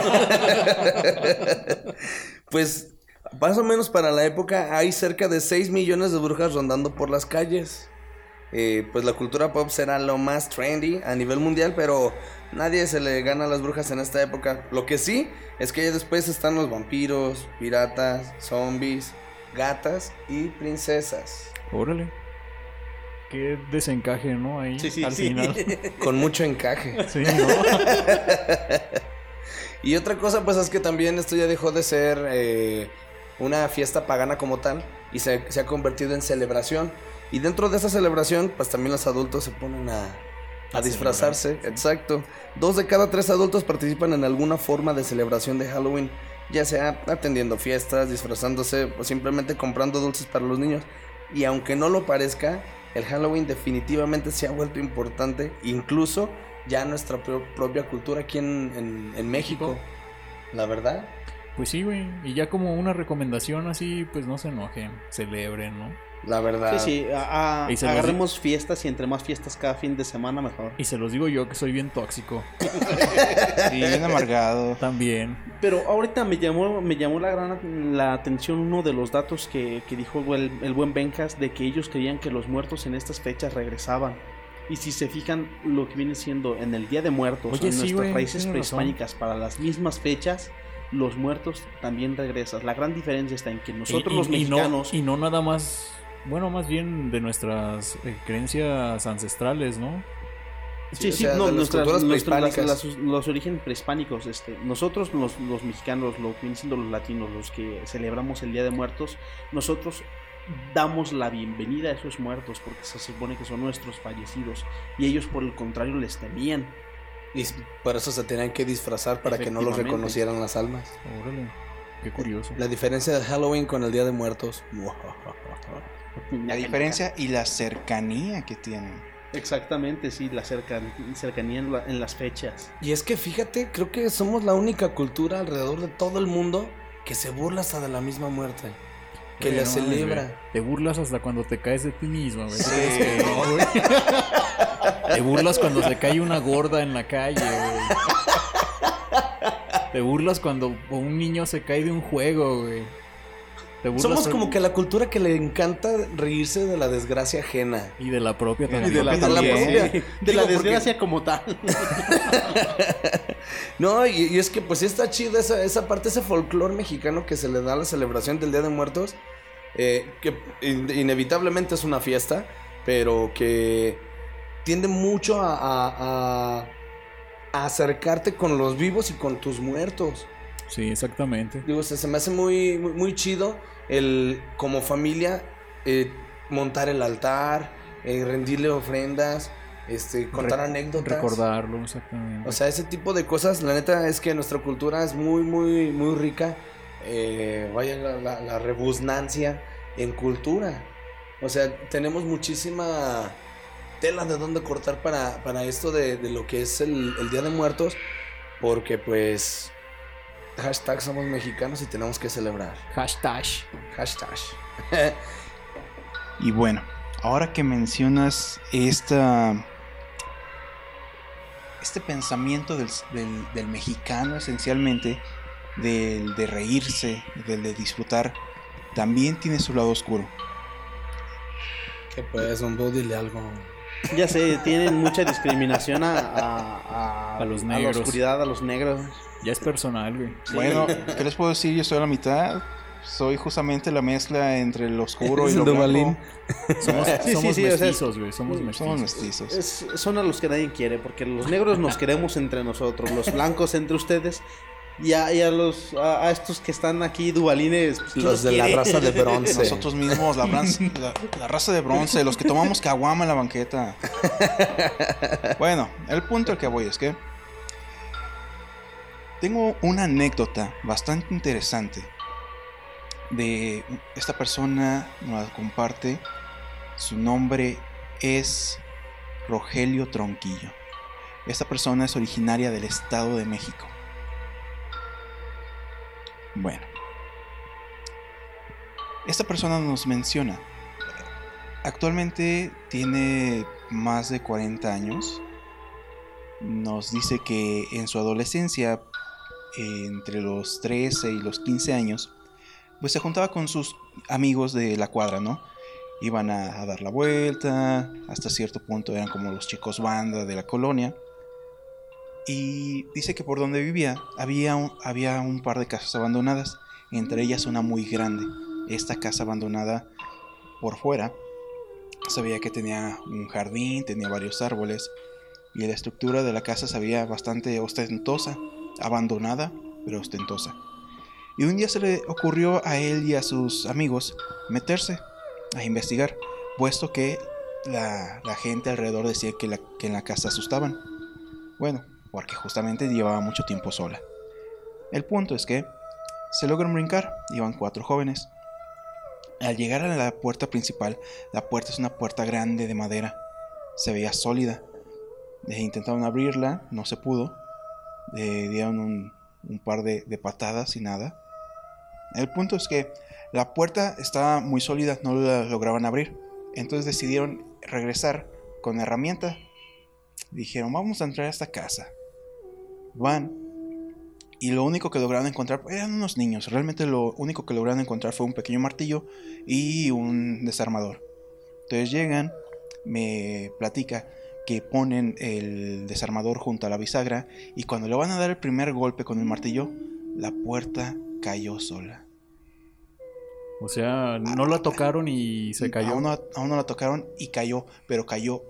Pues más o menos para la época hay cerca de 6 millones de brujas rondando por las calles. Eh, pues la cultura pop será lo más trendy a nivel mundial, pero nadie se le gana a las brujas en esta época. Lo que sí es que ya después están los vampiros, piratas, zombies, gatas y princesas. Órale. Qué desencaje, ¿no? Ahí Sí, sí, al sí. final. Con mucho encaje. Sí, ¿no? Y otra cosa, pues es que también esto ya dejó de ser eh, una fiesta pagana como tal y se, se ha convertido en celebración. Y dentro de esa celebración, pues también los adultos se ponen a, a A disfrazarse. Exacto. Dos de cada tres adultos participan en alguna forma de celebración de Halloween, ya sea atendiendo fiestas, disfrazándose o simplemente comprando dulces para los niños. Y aunque no lo parezca, el Halloween definitivamente se ha vuelto importante, incluso ya nuestra pro- propia cultura aquí en, en- en México. La verdad. Pues sí, güey. Y ya como una recomendación así, pues no se enojen, celebren, ¿no? La verdad. Sí, sí, a- a- Y se los agarremos fiestas y entre más fiestas cada fin de semana mejor. Y se los digo yo que soy bien tóxico. Sí, bien amargado. También. Pero ahorita me llamó, me llamó la gran la atención uno de los datos que, que dijo el, el buen Benjas de que ellos creían que los muertos en estas fechas regresaban. Y si se fijan lo que viene siendo en el Día de Muertos, Oye, en sí, nuestras raíces prehispánicas, para las mismas fechas, los muertos también regresan. La gran diferencia está en que nosotros Y- y- los y no- mexicanos... Y no, nada más. Bueno, más bien de nuestras eh, creencias ancestrales, ¿no? Sí, o sí, sea, no, nuestras- culturas nuestras- las- los orígenes prehispánicos, este, nosotros los, los mexicanos, lo que siendo los latinos, los que celebramos el Día de Muertos, nosotros damos la bienvenida a esos muertos porque se supone que son nuestros fallecidos y ellos por el contrario les temían. Y por eso se tenían que disfrazar para que no los reconocieran las almas. Órale, qué curioso. La diferencia de Halloween con el Día de Muertos. La diferencia y la cercanía que tienen. Exactamente, sí, la cercan- cercanía en, la- en las fechas. Y es que fíjate, creo que somos la única cultura alrededor de todo el mundo que se burla hasta de la misma muerte. Que la no celebra. güey. Te burlas hasta cuando te caes de ti mismo, güey. Sí. ¿Sabes qué, no, güey? Te burlas cuando se cae una gorda en la calle, güey. Te burlas cuando un niño se cae de un juego, güey. Te burlas Somos como que la cultura que le encanta reírse de la desgracia ajena. Y de la propia Y de también. la- de la propia. De Digo, la porque- desgracia como tal. No, y, y es que pues sí está chido esa, esa parte, ese folclore mexicano que se le da a la celebración del Día de Muertos, eh, que in- inevitablemente es una fiesta, pero que tiende mucho a, a- a- a acercarte con los vivos y con tus muertos. Sí, exactamente. Digo, se, se me hace muy, muy, muy chido el, como familia, eh, montar el altar, eh, rendirle ofrendas, este, contar Re- anécdotas. Recordarlo, exactamente. O sea, ese tipo de cosas, la neta es que nuestra cultura es muy, muy, muy rica. Eh, vaya la, la, la rebusnancia en cultura. O sea, tenemos muchísima tela de dónde cortar para, para esto de, de lo que es el, el Día de Muertos. Porque pues, hashtag somos mexicanos y tenemos que celebrar. Hashtag. Hashtag. Y bueno, ahora que mencionas esta, este pensamiento del, del- del mexicano esencialmente, del de reírse, del de disfrutar, también tiene su lado oscuro. que pues, un dile algo. Ya sé, tienen mucha discriminación a, a, a- A los a negros. la oscuridad, a los negros. Ya es personal, güey. Bueno, ¿qué les puedo decir? Yo soy a la mitad. Soy justamente la mezcla entre lo oscuro y lo el blanco. Somos, Sí, somos sí, sí, o sea, mestizos, güey. Somos mestizos. Somos mestizos. Es- son a los que nadie quiere, porque los negros nos queremos entre nosotros, los blancos entre ustedes. Y a, y a los a, a estos que están aquí dualines, pues, ¿quién Los de la raza de bronce. Nosotros mismos, la- la raza de bronce, los que tomamos caguama en la banqueta. Bueno, el punto al que voy es que tengo una anécdota bastante interesante de esta persona, nos la comparte. Su nombre es Rogelio Tronquillo. Esta persona es originaria del Estado de México. Bueno. Esta persona nos menciona. Actualmente tiene más de 40 años. Nos dice que en su adolescencia, entre los 13 y los 15 años, pues se juntaba con sus amigos de la cuadra, ¿no? Iban a, dar la vuelta, hasta cierto punto eran como los chicos banda de la colonia. Y dice que por donde vivía había un, había un par de casas abandonadas, entre ellas una muy grande. Esta casa abandonada por fuera se veía que tenía un jardín, tenía varios árboles y la estructura de la casa se bastante ostentosa, abandonada, pero ostentosa. Y un día se le ocurrió a él y a sus amigos meterse a investigar, puesto que la, gente alrededor decía que, que en la casa asustaban. Bueno, porque justamente llevaba mucho tiempo sola. El punto es que se logran brincar, iban cuatro jóvenes. Al llegar a la puerta principal, la puerta es una puerta grande de madera, se veía sólida. Eh, intentaron abrirla, no se pudo. Eh, dieron un, un par de, de patadas y nada. El punto es que la puerta estaba muy sólida, no la lograban abrir. Entonces decidieron regresar con herramienta. Dijeron, vamos a entrar a esta casa. Van. Y lo único que lograron encontrar eran unos niños. Realmente lo único que lograron encontrar fue un pequeño martillo y un desarmador. Entonces llegan, me platica que ponen el desarmador junto a la bisagra y cuando le van a dar el primer golpe con el martillo, la puerta cayó sola. O sea, no la tocaron y se cayó. Aún no, aún no la tocaron y cayó, pero cayó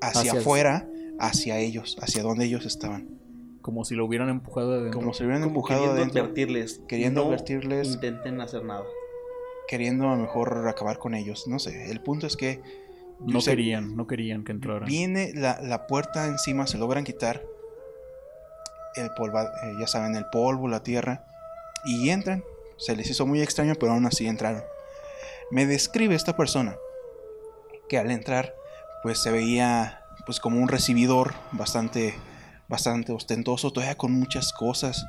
hacia, Hacia el- afuera, hacia ellos, hacia donde ellos estaban. Como si lo hubieran empujado de adentro. Como si lo hubieran Como empujado queriendo adentro, advertirles. queriendo no advertirles. Intenten hacer nada. queriendo a lo mejor acabar con ellos. No sé, el punto es que No querían, no querían que entraran. viene la, la puerta encima, se logran quitar el polvo, eh, ya saben, el polvo, la tierra, y entran. Se les hizo muy extraño, pero aún así entraron. Me describe esta persona que al entrar, pues se veía pues como un recibidor bastante, bastante ostentoso, todavía con muchas cosas.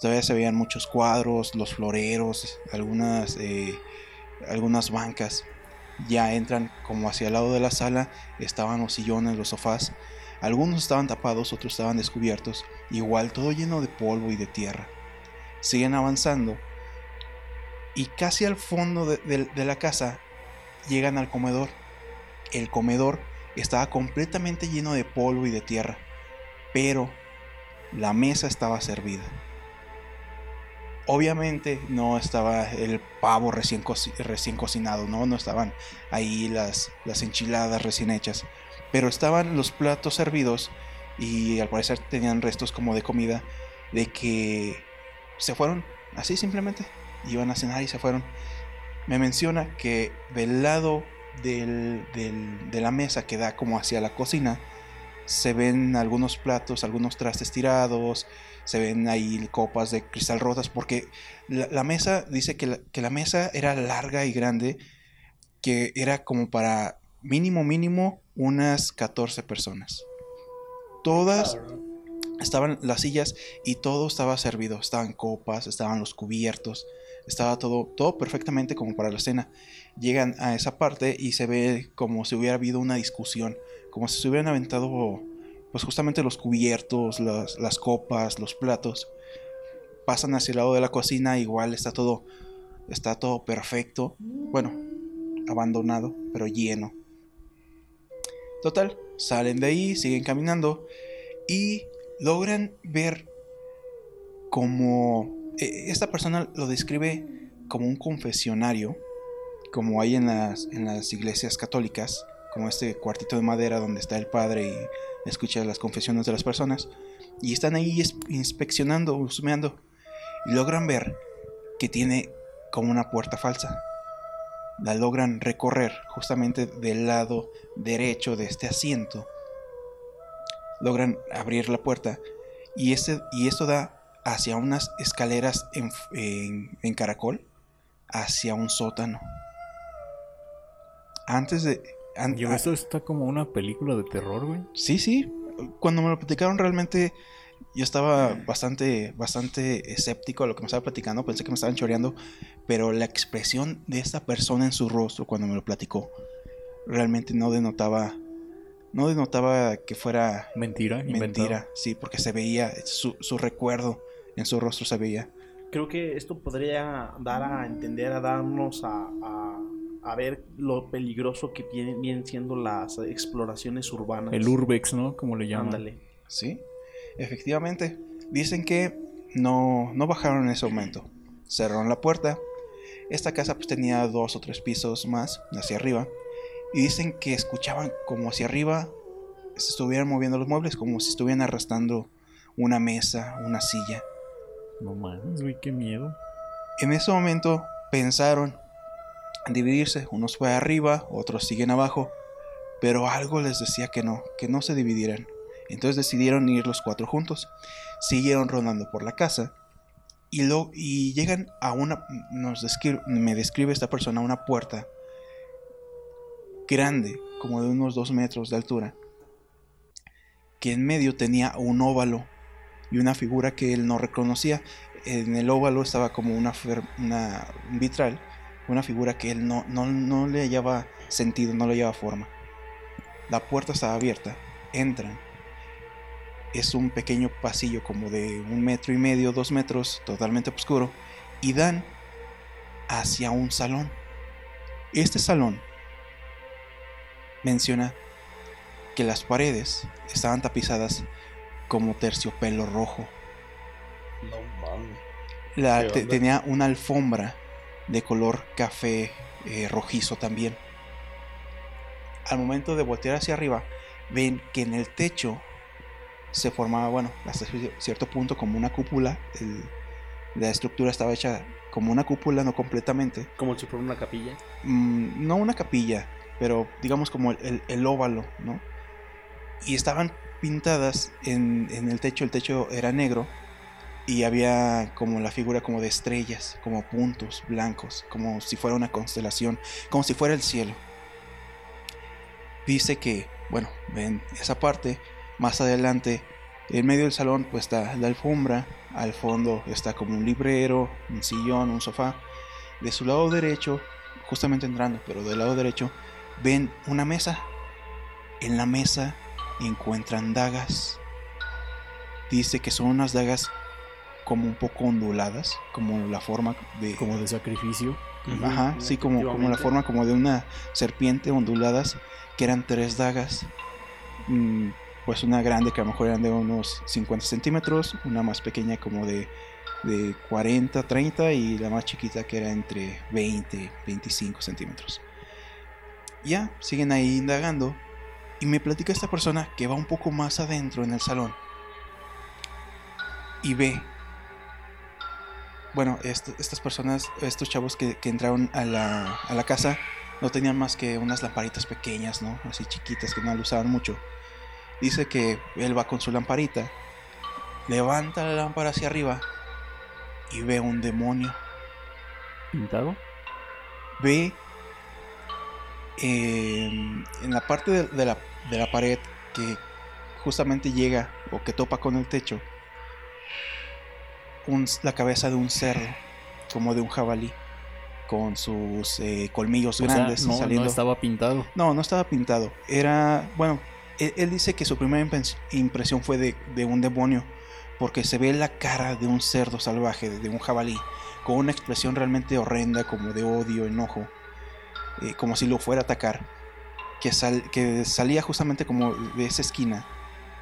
Todavía se veían muchos cuadros, los floreros, algunas, eh, algunas bancas. Ya entran como hacia el lado de la sala, estaban los sillones, los sofás. Algunos estaban tapados, otros estaban descubiertos. Igual todo lleno de polvo y de tierra. Siguen avanzando. Y casi al fondo de, de- de la casa llegan al comedor. El comedor estaba completamente lleno de polvo y de tierra. Pero la mesa estaba servida. Obviamente no estaba el pavo recién, recién cocinado, ¿no? No estaban ahí las, las enchiladas recién hechas. Pero estaban los platos servidos y al parecer tenían restos como de comida de que se fueron así simplemente. Iban a cenar y se fueron. Me menciona que del lado del- del- de la mesa que da como hacia la cocina se ven algunos platos, algunos trastes tirados, se ven ahí copas de cristal rotas, porque la, la mesa dice que la, que la mesa era larga y grande, que era como para mínimo, mínimo unas 14 personas. Todas estaban las sillas y todo estaba servido, estaban copas, estaban los cubiertos, estaba todo, todo perfectamente como para la cena. Llegan a esa parte y se ve como si hubiera habido una discusión, como si se hubieran aventado pues justamente los cubiertos, las, las copas, los platos. Pasan hacia el lado de la cocina, igual está todo, está todo perfecto. Bueno, abandonado, pero lleno. Total, salen de ahí, siguen caminando y logran ver como eh, esta persona lo describe como un confesionario, como hay en las, en las iglesias católicas, como este cuartito de madera donde está el padre y escucha las confesiones de las personas. Y están ahí inspeccionando, husmeando. Y logran ver que tiene como una puerta falsa. La logran recorrer justamente del lado derecho de este asiento. Logran abrir la puerta. Y, este, y esto da hacia unas escaleras en- en caracol. Hacia un sótano. Antes de... Yo, esto está como una película de terror, güey. Sí, sí. Cuando me lo platicaron realmente yo estaba bastante, bastante escéptico a lo que me estaba platicando. Pensé que me estaban choreando. Pero la expresión de esta persona en su rostro cuando me lo platicó realmente no denotaba, no denotaba que fuera Mentira, inventado. mentira. Sí, porque se veía su, su recuerdo en su rostro se veía. Creo que esto podría dar a entender, a darnos a, a- a ver lo peligroso que vienen, siendo las exploraciones urbanas. El urbex, ¿no? Como le llaman. Ándale. Sí, efectivamente. Dicen que no, no bajaron en ese momento. Cerraron la puerta. Esta casa pues tenía dos o tres pisos más hacia arriba. Y dicen que escuchaban como hacia arriba se estuvieran moviendo los muebles, como si estuvieran arrastrando una mesa, una silla. No mames, güey, qué miedo. En ese momento pensaron en dividirse. Unos fue arriba, otros siguen abajo. Pero algo les decía que no, que no se dividieran. Entonces decidieron ir los cuatro juntos. Siguieron rondando por la casa. Y, lo, y llegan a una... Nos me describe esta persona una puerta grande, como de unos dos metros de altura. Que en medio tenía un óvalo y una figura que él no reconocía en el óvalo estaba como una, una un vitral, una figura que él no, no, no le hallaba sentido, no le hallaba forma. La puerta estaba abierta, entran. Es un pequeño pasillo como de un metro y medio, dos metros, totalmente oscuro, y dan hacia un salón. Este salón menciona que las paredes estaban tapizadas como terciopelo rojo. No mames. La, tenía una alfombra de color café eh, rojizo también. Al momento de voltear hacia arriba, ven que en el techo se formaba, bueno, hasta cierto punto como una cúpula. el- la estructura estaba hecha como una cúpula, no completamente. Como si fuera una capilla. Mm, no una capilla, pero digamos como el, el- el óvalo, ¿no? Y estaban pintadas en, en el techo, el techo era negro y había como la figura como de estrellas, como puntos blancos, como si fuera una constelación, como si fuera el cielo. Dice que, bueno, ven esa parte, más adelante, en medio del salón pues está la alfombra, al fondo está como un librero, un sillón, un sofá. De su lado derecho justamente entrando, pero del lado derecho, ven una mesa. En la mesa encuentran dagas. Dice que son unas dagas como un poco onduladas, como la forma de... Como de sacrificio. Ajá, sí, como, como la forma como de una serpiente onduladas, que eran tres dagas. Mm, pues una grande que a lo mejor eran de unos 50 centímetros, una más pequeña como de, de 40, 30 y la más chiquita que era entre 20, 25 centímetros. Ya, siguen ahí indagando y me platica esta persona que va un poco más adentro en el salón y ve bueno, est- estas personas, estos chavos que, que entraron a la, a la casa, no tenían más que unas lamparitas pequeñas, ¿no? Así chiquitas que no la usaban mucho. Dice que él va con su lamparita, levanta la lámpara hacia arriba y ve un demonio. ¿Pintado? Ve eh, en la parte de, de la, de la pared que justamente llega o que topa con el techo un- la cabeza de un cerdo, como de un jabalí, con sus eh, colmillos O sea, grandes no, saliendo. no estaba pintado. No, no estaba pintado. Era, bueno, él, él dice que su primera impresión fue de, de un demonio, porque se ve la cara de un cerdo salvaje, de un jabalí, con una expresión realmente horrenda, como de odio, enojo, eh, como si lo fuera a atacar, que, sal- que salía justamente como de esa esquina,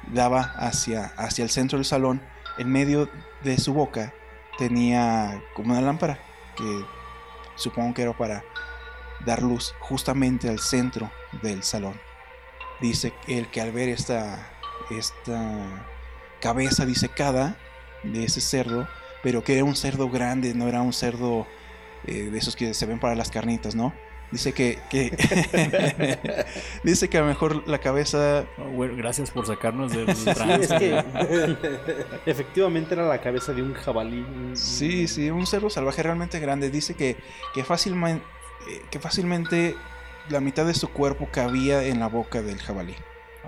daba hacia, hacia el centro del salón, en medio de su boca tenía como una lámpara, que supongo que era para dar luz justamente al centro del salón. Dice él que al ver esta, esta cabeza disecada de ese cerdo, pero que era un cerdo grande, no era un cerdo eh, de esos que se ven para las carnitas, ¿no? Dice que, que dice que a lo mejor la cabeza Oh, bueno, gracias por sacarnos del Sí, trance. es que efectivamente era la cabeza de un jabalí. Sí, sí, un cerdo salvaje realmente grande. Dice que, que, fácilmente, que fácilmente la mitad de su cuerpo cabía en la boca del jabalí.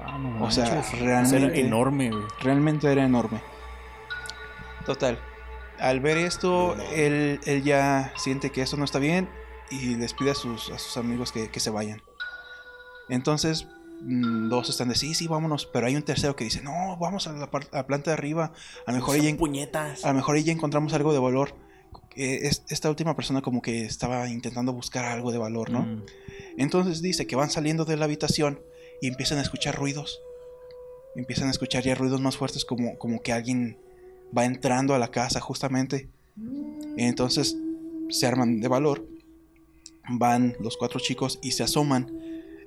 Ah, no O sea, realmente- Era enorme, güey. Realmente era enorme. Total. Al ver esto, él, él ya siente que eso no está bien y les pide a sus, a sus amigos que, que se vayan. Entonces, mm, dos están de sí, sí, vámonos. Pero hay un tercero que dice, no, vamos a la, par- a la planta de arriba. A lo mejor en- puñetas. a lo mejor ahí ya encontramos algo de valor. Eh, es- esta última persona como que estaba intentando buscar algo de valor, ¿no? Mm. Entonces dice que van saliendo de la habitación y empiezan a escuchar ruidos. Empiezan a escuchar ya ruidos más fuertes como, como que alguien va entrando a la casa justamente. Entonces se arman de valor. Van los cuatro chicos y se asoman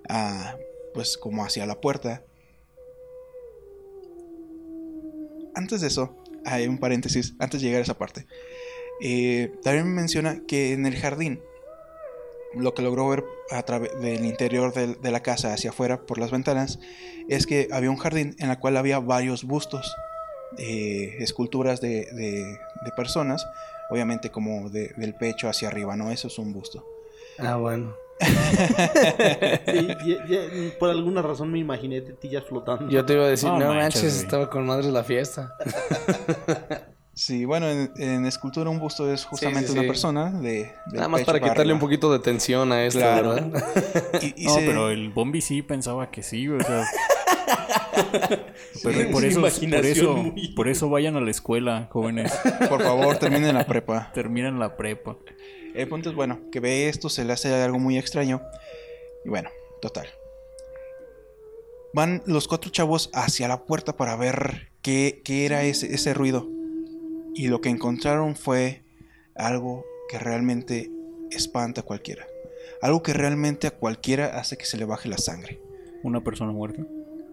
a, pues como hacia la puerta. Antes de eso, hay un paréntesis, antes de llegar a esa parte. Eh, también menciona que en el jardín lo que logró ver a través del interior de la casa hacia afuera por las ventanas es que había un jardín en el cual había varios bustos, eh, esculturas de, de- personas, obviamente como de- del pecho hacia arriba, ¿no? Eso es un busto. Ah, bueno. Sí, ya- ya, por alguna razón me imaginé tetillas flotando. Yo te iba a decir, No no, manches, estaba con madres la fiesta. Sí, bueno, en, en escultura un busto es justamente sí, una sí. persona de... Nada más para quitarle un poquito de tensión a esto, Claro. ¿verdad? Y- y No, se- pero el Bombi sí pensaba que sí, o sea. Pero Sí, por, eso, por, eso, muy- por eso vayan a la escuela, jóvenes. Por favor, terminen la prepa. Terminan la prepa. El punto es, bueno, que ve esto, se le hace algo muy extraño. Y bueno, total. Van los cuatro chavos hacia la puerta para ver qué, qué era ese, ese ruido. Y lo que encontraron fue algo que realmente espanta a cualquiera. Algo que realmente a cualquiera hace que se le baje la sangre. Una persona muerta.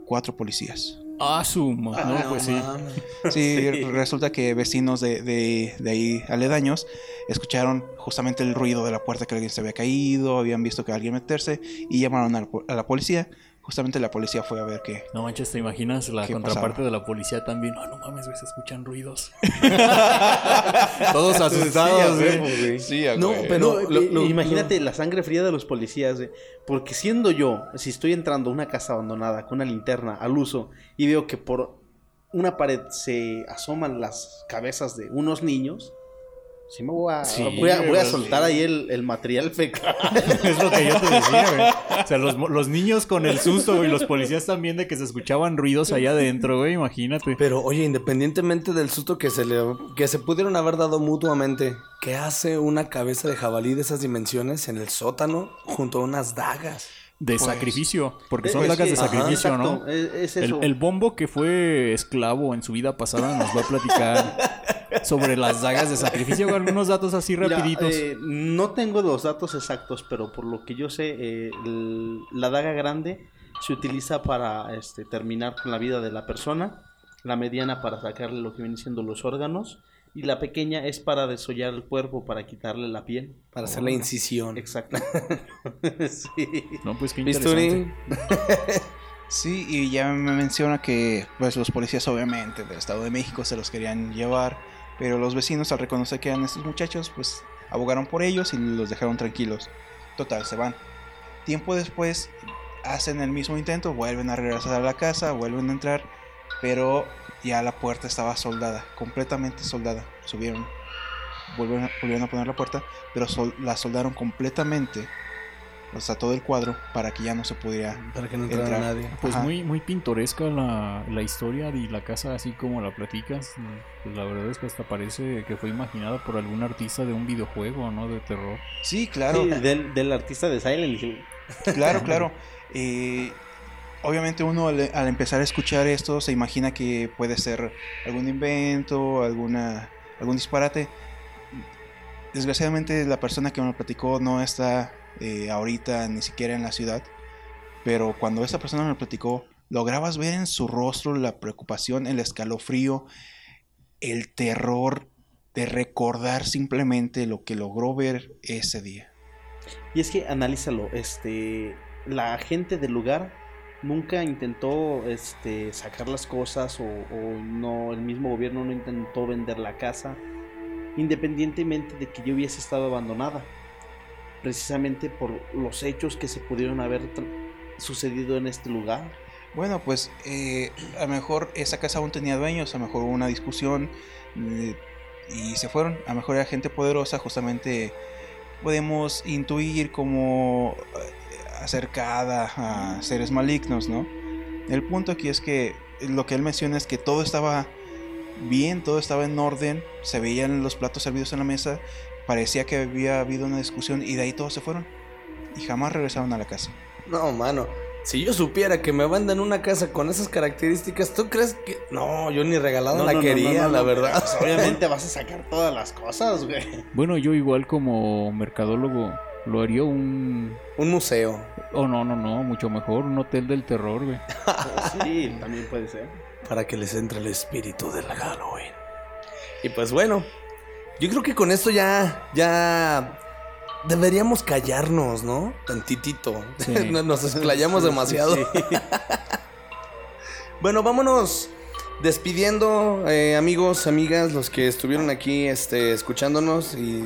cuatro policías. Ah, su Ah, No, pues sí. Sí, resulta que vecinos de, de- de ahí aledaños escucharon justamente el ruido de la puerta que alguien se había caído, habían visto que alguien meterse y llamaron a la, po- a la policía. Justamente la policía fue a ver que... No manches, ¿te imaginas la ¿Qué contraparte pasaba? de la policía también? Ah, no mames, güey, se escuchan ruidos. Todos asustados, güey. Sí, No, pero No, lo- lo- imagínate la sangre fría de los policías, güey. Porque siendo yo, si estoy entrando a una casa abandonada con una linterna al uso y veo que por una pared se asoman las cabezas de unos niños, sí me voy a, Sí, voy a, voy a güey, soltar sí. ahí el, el material fecal. Es lo que yo te decía, güey. O sea, los, los niños con el susto, güey, los policías también de que se escuchaban ruidos allá adentro, güey, imagínate. Pero oye, independientemente del susto que se le que se pudieron haber dado mutuamente, ¿qué hace una cabeza de jabalí de esas dimensiones en el sótano junto a unas dagas? De Pues, sacrificio, porque son Es dagas que- de ajá, sacrificio, ¿no? exacto, Es, es El, eso. el bombo que fue esclavo en su vida pasada nos va a platicar sobre las dagas de sacrificio, algunos datos así Mira, rapiditos. eh, no tengo los datos exactos, pero por lo que yo sé, eh, el- la daga grande se utiliza para este, terminar con la vida de la persona, la mediana para sacarle lo que vienen siendo los órganos, y la pequeña es para desollar el cuerpo, para quitarle la piel. Para hacer la incisión. Exacto. sí. No, pues qué interesante. Bisturí. Sí, y ya me menciona que pues los policías obviamente del Estado de México se los querían llevar, pero los vecinos al reconocer que eran estos muchachos, pues abogaron por ellos y los dejaron tranquilos. Total, se van. Tiempo después hacen el mismo intento, vuelven a regresar a la casa, vuelven a entrar, pero ya la puerta estaba soldada, completamente soldada. Subieron, volvieron, a poner la puerta, pero sol- la soldaron completamente, o sea, todo el cuadro, para que ya no se pudiera Para que no entrara Entrar. nadie. Pues Ajá. muy, muy pintoresca la, la historia y la casa así como la platicas. Pues la verdad es que hasta parece que fue imaginada por algún artista de un videojuego, ¿no? De terror. Sí, claro. Sí, del, del artista de Silent Hill. Claro, claro. Eh, obviamente uno al, al empezar a escuchar esto se imagina que puede ser algún invento, alguna, algún disparate. Desgraciadamente la persona que me lo platicó no está eh, ahorita ni siquiera en la ciudad. Pero cuando esta persona me platicó, lograbas ver en su rostro la preocupación, el escalofrío, el terror de recordar simplemente lo que logró ver ese día. Y es que analízalo, este, la gente del lugar nunca intentó este, sacar las cosas o, o no, el mismo gobierno no intentó vender la casa, independientemente de que yo hubiese estado abandonada, precisamente por los hechos que se pudieron haber sucedido en este lugar. Bueno, pues eh, a lo mejor esa casa aún tenía dueños, a lo mejor hubo una discusión eh, y se fueron. A lo mejor era gente poderosa, justamente podemos intuir como eh, acercada a seres malignos, ¿no? El punto aquí es que lo que él menciona es que todo estaba bien, todo estaba en orden, se veían los platos servidos en la mesa, parecía que había habido una discusión y de ahí todos se fueron y jamás regresaron a la casa. No, mano. Si yo supiera que me mandan una casa con esas características, ¿tú crees que.? No, yo ni regalada No, la no, no, quería, no, no, la no, verdad. pues, obviamente vas a sacar todas las cosas, güey. Bueno, yo igual como mercadólogo lo haría un... Un museo. Oh, no, no, no, mucho mejor, un hotel del terror, güey. Sí, también puede ser. Para que les entre el espíritu del Halloween. Y pues bueno. Yo creo que con esto ya. Ya. Deberíamos callarnos, ¿no? Tantitito. Sí. Nos explayamos demasiado. Sí. Bueno, vámonos despidiendo, eh, amigos, amigas, los que estuvieron aquí este, escuchándonos y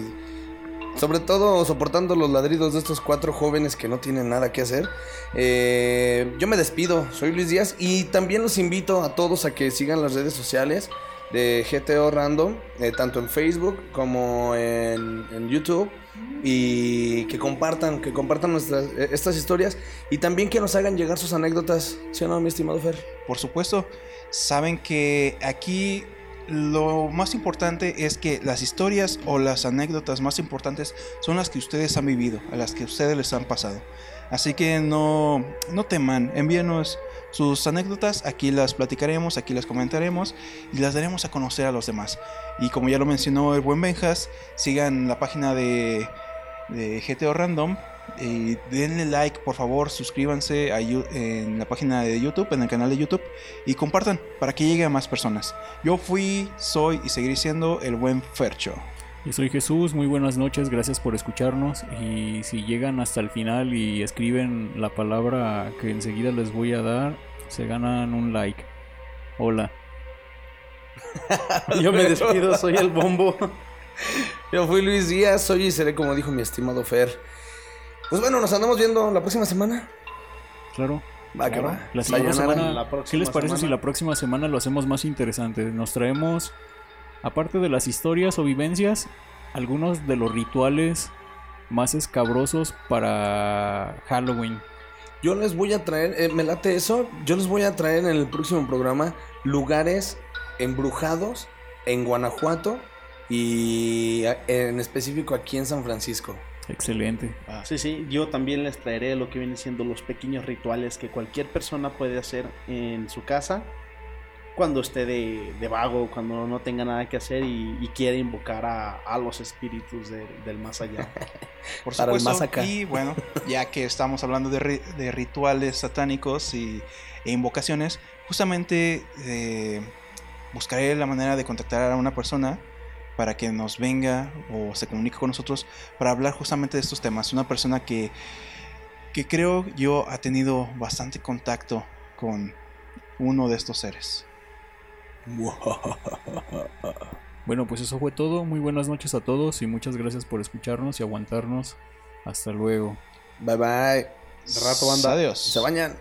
sobre todo soportando los ladridos de estos cuatro jóvenes que no tienen nada que hacer. Eh, yo me despido, soy Luis Díaz y también los invito a todos a que sigan las redes sociales de GTO Random, eh, tanto en Facebook como en, YouTube. Y que compartan, que compartan nuestras, eh, estas historias y también que nos hagan llegar sus anécdotas, ¿sí o no, mi estimado Fer? Por supuesto, saben que aquí lo más importante es que las historias o las anécdotas más importantes son las que ustedes han vivido, a las que ustedes les han pasado. Así que no, no teman, envíenos sus anécdotas, aquí las platicaremos, aquí las comentaremos y las daremos a conocer a los demás. Y como ya lo mencionó el buen Benjas, sigan la página de, de GTO Random eh, denle like, por favor, suscríbanse en la página de YouTube, en el canal de YouTube y compartan para que llegue a más personas. Yo fui, soy y seguiré siendo el buen Fercho. Yo soy Jesús, muy buenas noches, gracias por escucharnos y si llegan hasta el final y escriben la palabra que enseguida les voy a dar, se ganan un like. Hola. Yo me despido, soy el bombo. Yo fui Luis Díaz, soy y seré como dijo mi estimado Fer. Pues bueno, nos andamos viendo la próxima semana. Claro. Va, que Claro. va. La semana, La ¿qué les parece si la próxima semana lo hacemos más interesante? Nos traemos, aparte de las historias o vivencias, algunos de los rituales más escabrosos para Halloween. Yo les voy a traer, eh, me late eso, yo les voy a traer en el próximo programa lugares embrujados en Guanajuato y a- en específico aquí en San Francisco. Excelente. Sí, sí, yo también les traeré lo que vienen siendo los pequeños rituales que cualquier persona puede hacer en su casa cuando esté de, de vago, cuando no tenga nada que hacer y, y quiere invocar a, a los espíritus de- del más allá. Por Para el supuesto. más acá. Y bueno, ya que estamos hablando de, ri- de rituales satánicos y, e invocaciones, justamente eh, buscaré la manera de contactar a una persona para que nos venga o se comunique con nosotros para hablar justamente de estos temas. Una persona que, que creo yo ha tenido bastante contacto con uno de estos seres. Bueno, pues eso fue todo. Muy buenas noches a todos y muchas gracias por escucharnos y aguantarnos. Hasta luego. Bye bye. De rato, banda. Adiós. Se bañan.